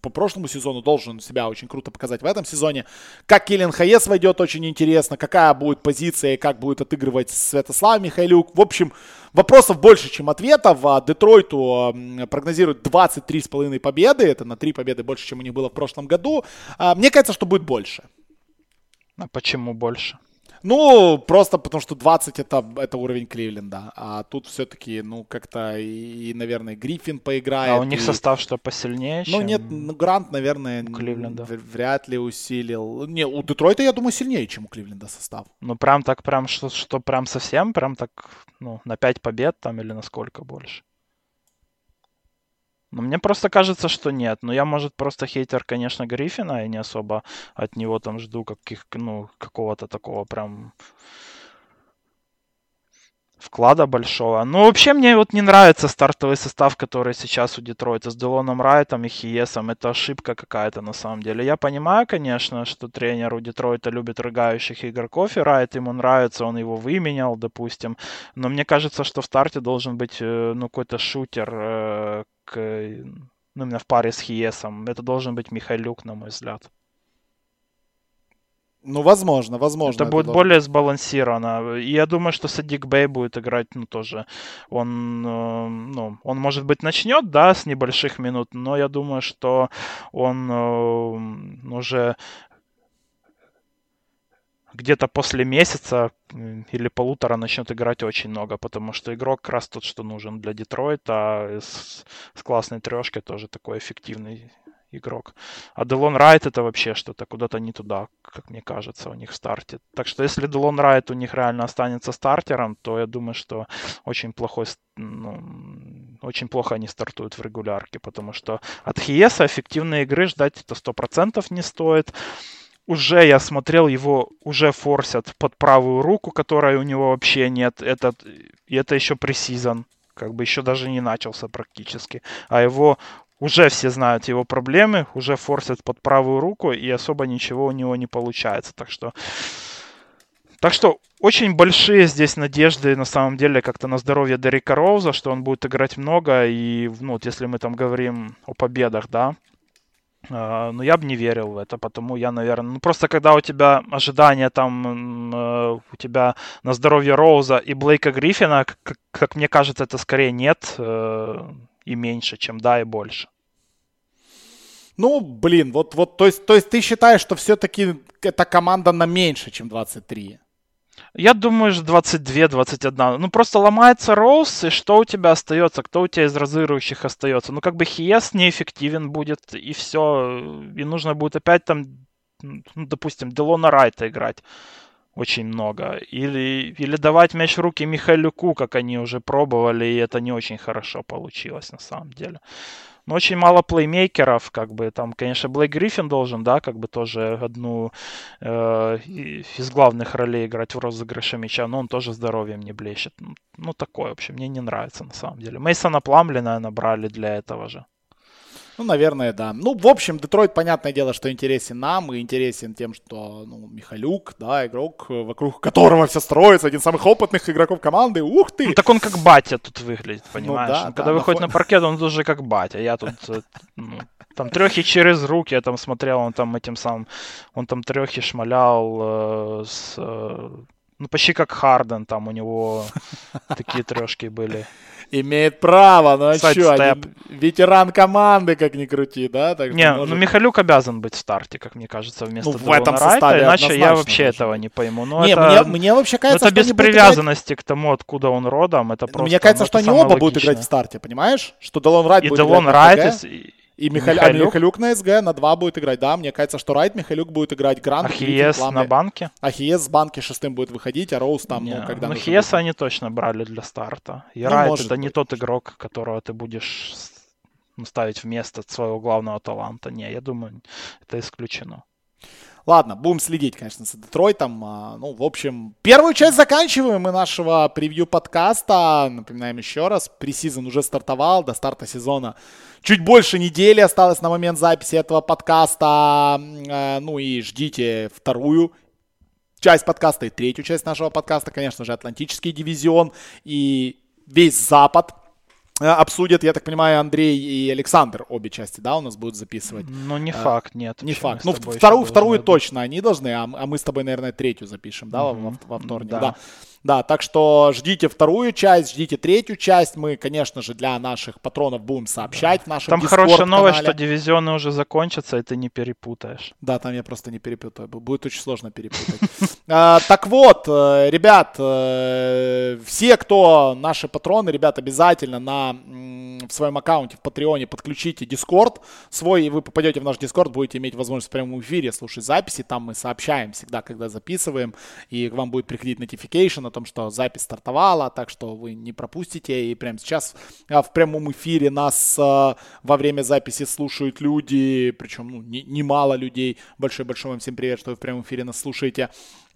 S1: по прошлому сезону должен себя очень круто показать в этом сезоне. Как Киллиан Хаес войдет, очень интересно. Какая будет позиция и как будет отыгрывать Святослав Михайлюк. В общем, вопросов больше, чем ответов. А Детройту прогнозируют 23,5 победы. Это на 3 победы больше, чем у них было в прошлом году. А, мне кажется, что будет больше.
S2: А почему больше?
S1: Ну, просто потому что 20 это, это уровень Кливленда. А тут все-таки, ну, как-то и, наверное, Гриффин поиграет.
S2: А у них
S1: и...
S2: состав что посильнее?
S1: Ну, чем... нет, ну, Грант, наверное, у Кливленда. вряд ли усилил. Не, у Детройта, я думаю, сильнее, чем у Кливленда состав.
S2: Ну, прям так, прям, что, что прям совсем, прям так, ну, на 5 побед там или на сколько больше? Ну, мне просто кажется, что нет. Но я, может, просто хейтер, конечно, Гриффина, и не особо от него там жду каких, ну, какого-то такого прям вклада большого. Ну, вообще мне вот не нравится стартовый состав, который сейчас у Детройта с Делоном Райтом и Хиесом. Это ошибка какая-то на самом деле. Я понимаю, конечно, что тренер у Детройта любит рыгающих игроков, и Райт ему нравится, он его выменял, допустим. Но мне кажется, что в старте должен быть э, ну, какой-то шутер э, ну, именно в паре с Хиесом. Это должен быть Михайлюк, на мой взгляд.
S1: Ну, возможно, возможно.
S2: Это, это будет должно... более сбалансировано. И я думаю, что Садик Бэй будет играть, ну, тоже. Он, э, ну, он, может быть, начнет, да, с небольших минут, но я думаю, что он э, уже где-то после месяца или полутора начнет играть очень много, потому что игрок как раз тот, что нужен для Детройта, с, с классной трешкой тоже такой эффективный игрок. А Делон Райт это вообще что-то куда-то не туда, как мне кажется, у них в старте. Так что если Делон Райт у них реально останется стартером, то я думаю, что очень плохой, ну, очень плохо они стартуют в регулярке, потому что от Хиеса эффективной игры ждать это сто процентов не стоит. Уже я смотрел, его уже форсят под правую руку, которой у него вообще нет. Этот, и это еще пресизон как бы еще даже не начался практически. А его уже все знают его проблемы, уже форсят под правую руку, и особо ничего у него не получается. Так что, так что очень большие здесь надежды на самом деле как-то на здоровье Дерека Роуза, что он будет играть много, и ну, вот если мы там говорим о победах, да, Uh, ну, я бы не верил в это, потому я, наверное... Ну, просто когда у тебя ожидания там, uh, у тебя на здоровье Роуза и Блейка Гриффина, как, как мне кажется, это скорее нет. Uh, и меньше, чем да и больше.
S1: Ну, блин, вот, вот, то есть, то есть ты считаешь, что все-таки эта команда на меньше, чем 23?
S2: Я думаю, 22-21. Ну, просто ломается Роуз, и что у тебя остается? Кто у тебя из разыгрывающих остается? Ну, как бы Хиес неэффективен будет, и все. И нужно будет опять там, ну, допустим, Делона Райта играть очень много. Или, или давать мяч в руки Михайлюку, как они уже пробовали, и это не очень хорошо получилось на самом деле. Но очень мало плеймейкеров, как бы там, конечно, Блейк Гриффин должен, да, как бы тоже одну э, из главных ролей играть в розыгрыше мяча, но он тоже здоровьем не блещет. Ну, такое, в общем, мне не нравится на самом деле. Мейсона Пламлина набрали для этого же.
S1: Ну, наверное, да. Ну, в общем, Детройт, понятное дело, что интересен нам и интересен тем, что, ну, Михалюк, да, игрок, вокруг которого все строится, один из самых опытных игроков команды. Ух ты! Ну,
S2: так он как батя тут выглядит, ну понимаешь? Ну, да, Когда да, выходит на, фон... на паркет, он уже как батя. Я тут, э, ну, там трехи через руки, я там смотрел, он там этим самым, он там трехи шмалял э, с... Э, ну, почти как Харден, там у него такие трешки были
S1: имеет право, ну а что, ветеран команды, как ни крути, да?
S2: Так не, может... ну Михалюк обязан быть в старте, как мне кажется, вместо ну, в этом составе иначе я вообще должен. этого не пойму. Но ну, не, это, мне, мне вообще кажется, это без привязанности играть... к тому, откуда он родом, это просто...
S1: Мне кажется, ну, что они оба логично. будут играть в старте, понимаешь? Что Делон Райт
S2: и
S1: будет
S2: Делон Райт, и,
S1: и Михаль... Михалюк? А Михалюк на СГ на 2 будет играть, да. Мне кажется, что Райт Михалюк будет играть Грант.
S2: Ахиес на банке?
S1: Ахиес с банки шестым будет выходить, а Роуз там, не, ну, когда...
S2: Ну, Хиеса они точно брали для старта. И ну, Райт это быть. не тот игрок, которого ты будешь ставить вместо своего главного таланта. Не, я думаю, это исключено.
S1: Ладно, будем следить, конечно, за Детройтом. А, ну, в общем, первую часть заканчиваем мы нашего превью подкаста. Напоминаем еще раз, пресизон уже стартовал, до старта сезона чуть больше недели осталось на момент записи этого подкаста. Э, ну и ждите вторую часть подкаста и третью часть нашего подкаста, конечно же, Атлантический дивизион и весь Запад обсудят, я так понимаю, Андрей и Александр обе части, да, у нас будут записывать.
S2: Ну, не э, факт, нет.
S1: Не факт. Ну, вторую, вторую точно они должны, а, а мы с тобой, наверное, третью запишем, да, mm-hmm. во, во вторник, да. да. Да, так что ждите вторую часть, ждите третью часть. Мы, конечно же, для наших патронов будем сообщать да. в нашем
S2: Там хорошая новость, что дивизионы уже закончатся, и ты не перепутаешь.
S1: Да, там я просто не перепутаю. Будет очень сложно перепутать. А, так вот, э, ребят, э, все, кто наши патроны, ребят, обязательно на в своем аккаунте в Патреоне подключите Discord свой, и вы попадете в наш Discord, будете иметь возможность в прямом эфире слушать записи. Там мы сообщаем всегда, когда записываем, и к вам будет приходить notification о том, что запись стартовала, так что вы не пропустите. И прямо сейчас а, в прямом эфире нас а, во время записи слушают люди, причем ну, немало не людей. Большой-большой вам всем привет, что вы в прямом эфире нас слушаете.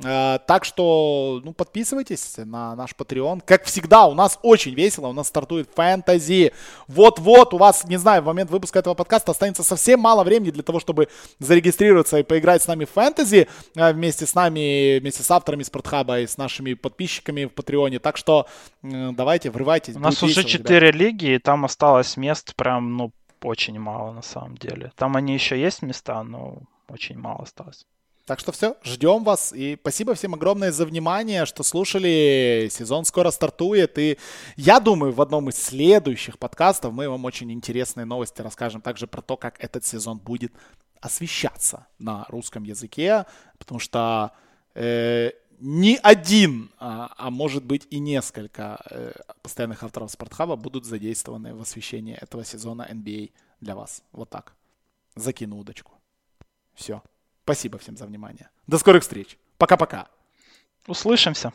S1: Э, так что, ну, подписывайтесь на наш Patreon. Как всегда, у нас очень весело, у нас стартует фэнтези. Вот-вот, у вас, не знаю, в момент выпуска этого подкаста останется совсем мало времени для того, чтобы зарегистрироваться и поиграть с нами в фэнтези э, вместе с нами, вместе с авторами Спортхаба и с нашими подписчиками в Патреоне. Так что э, давайте, врывайтесь.
S2: У нас уже четыре лиги, и там осталось мест прям, ну, очень мало на самом деле. Там они еще есть места, но очень мало осталось.
S1: Так что все, ждем вас. И спасибо всем огромное за внимание, что слушали. Сезон скоро стартует. И я думаю, в одном из следующих подкастов мы вам очень интересные новости расскажем также про то, как этот сезон будет освещаться на русском языке. Потому что э, не один, а, а может быть и несколько э, постоянных авторов Спортхаба будут задействованы в освещении этого сезона NBA для вас. Вот так. Закину удочку. Все. Спасибо всем за внимание. До скорых встреч. Пока-пока.
S2: Услышимся.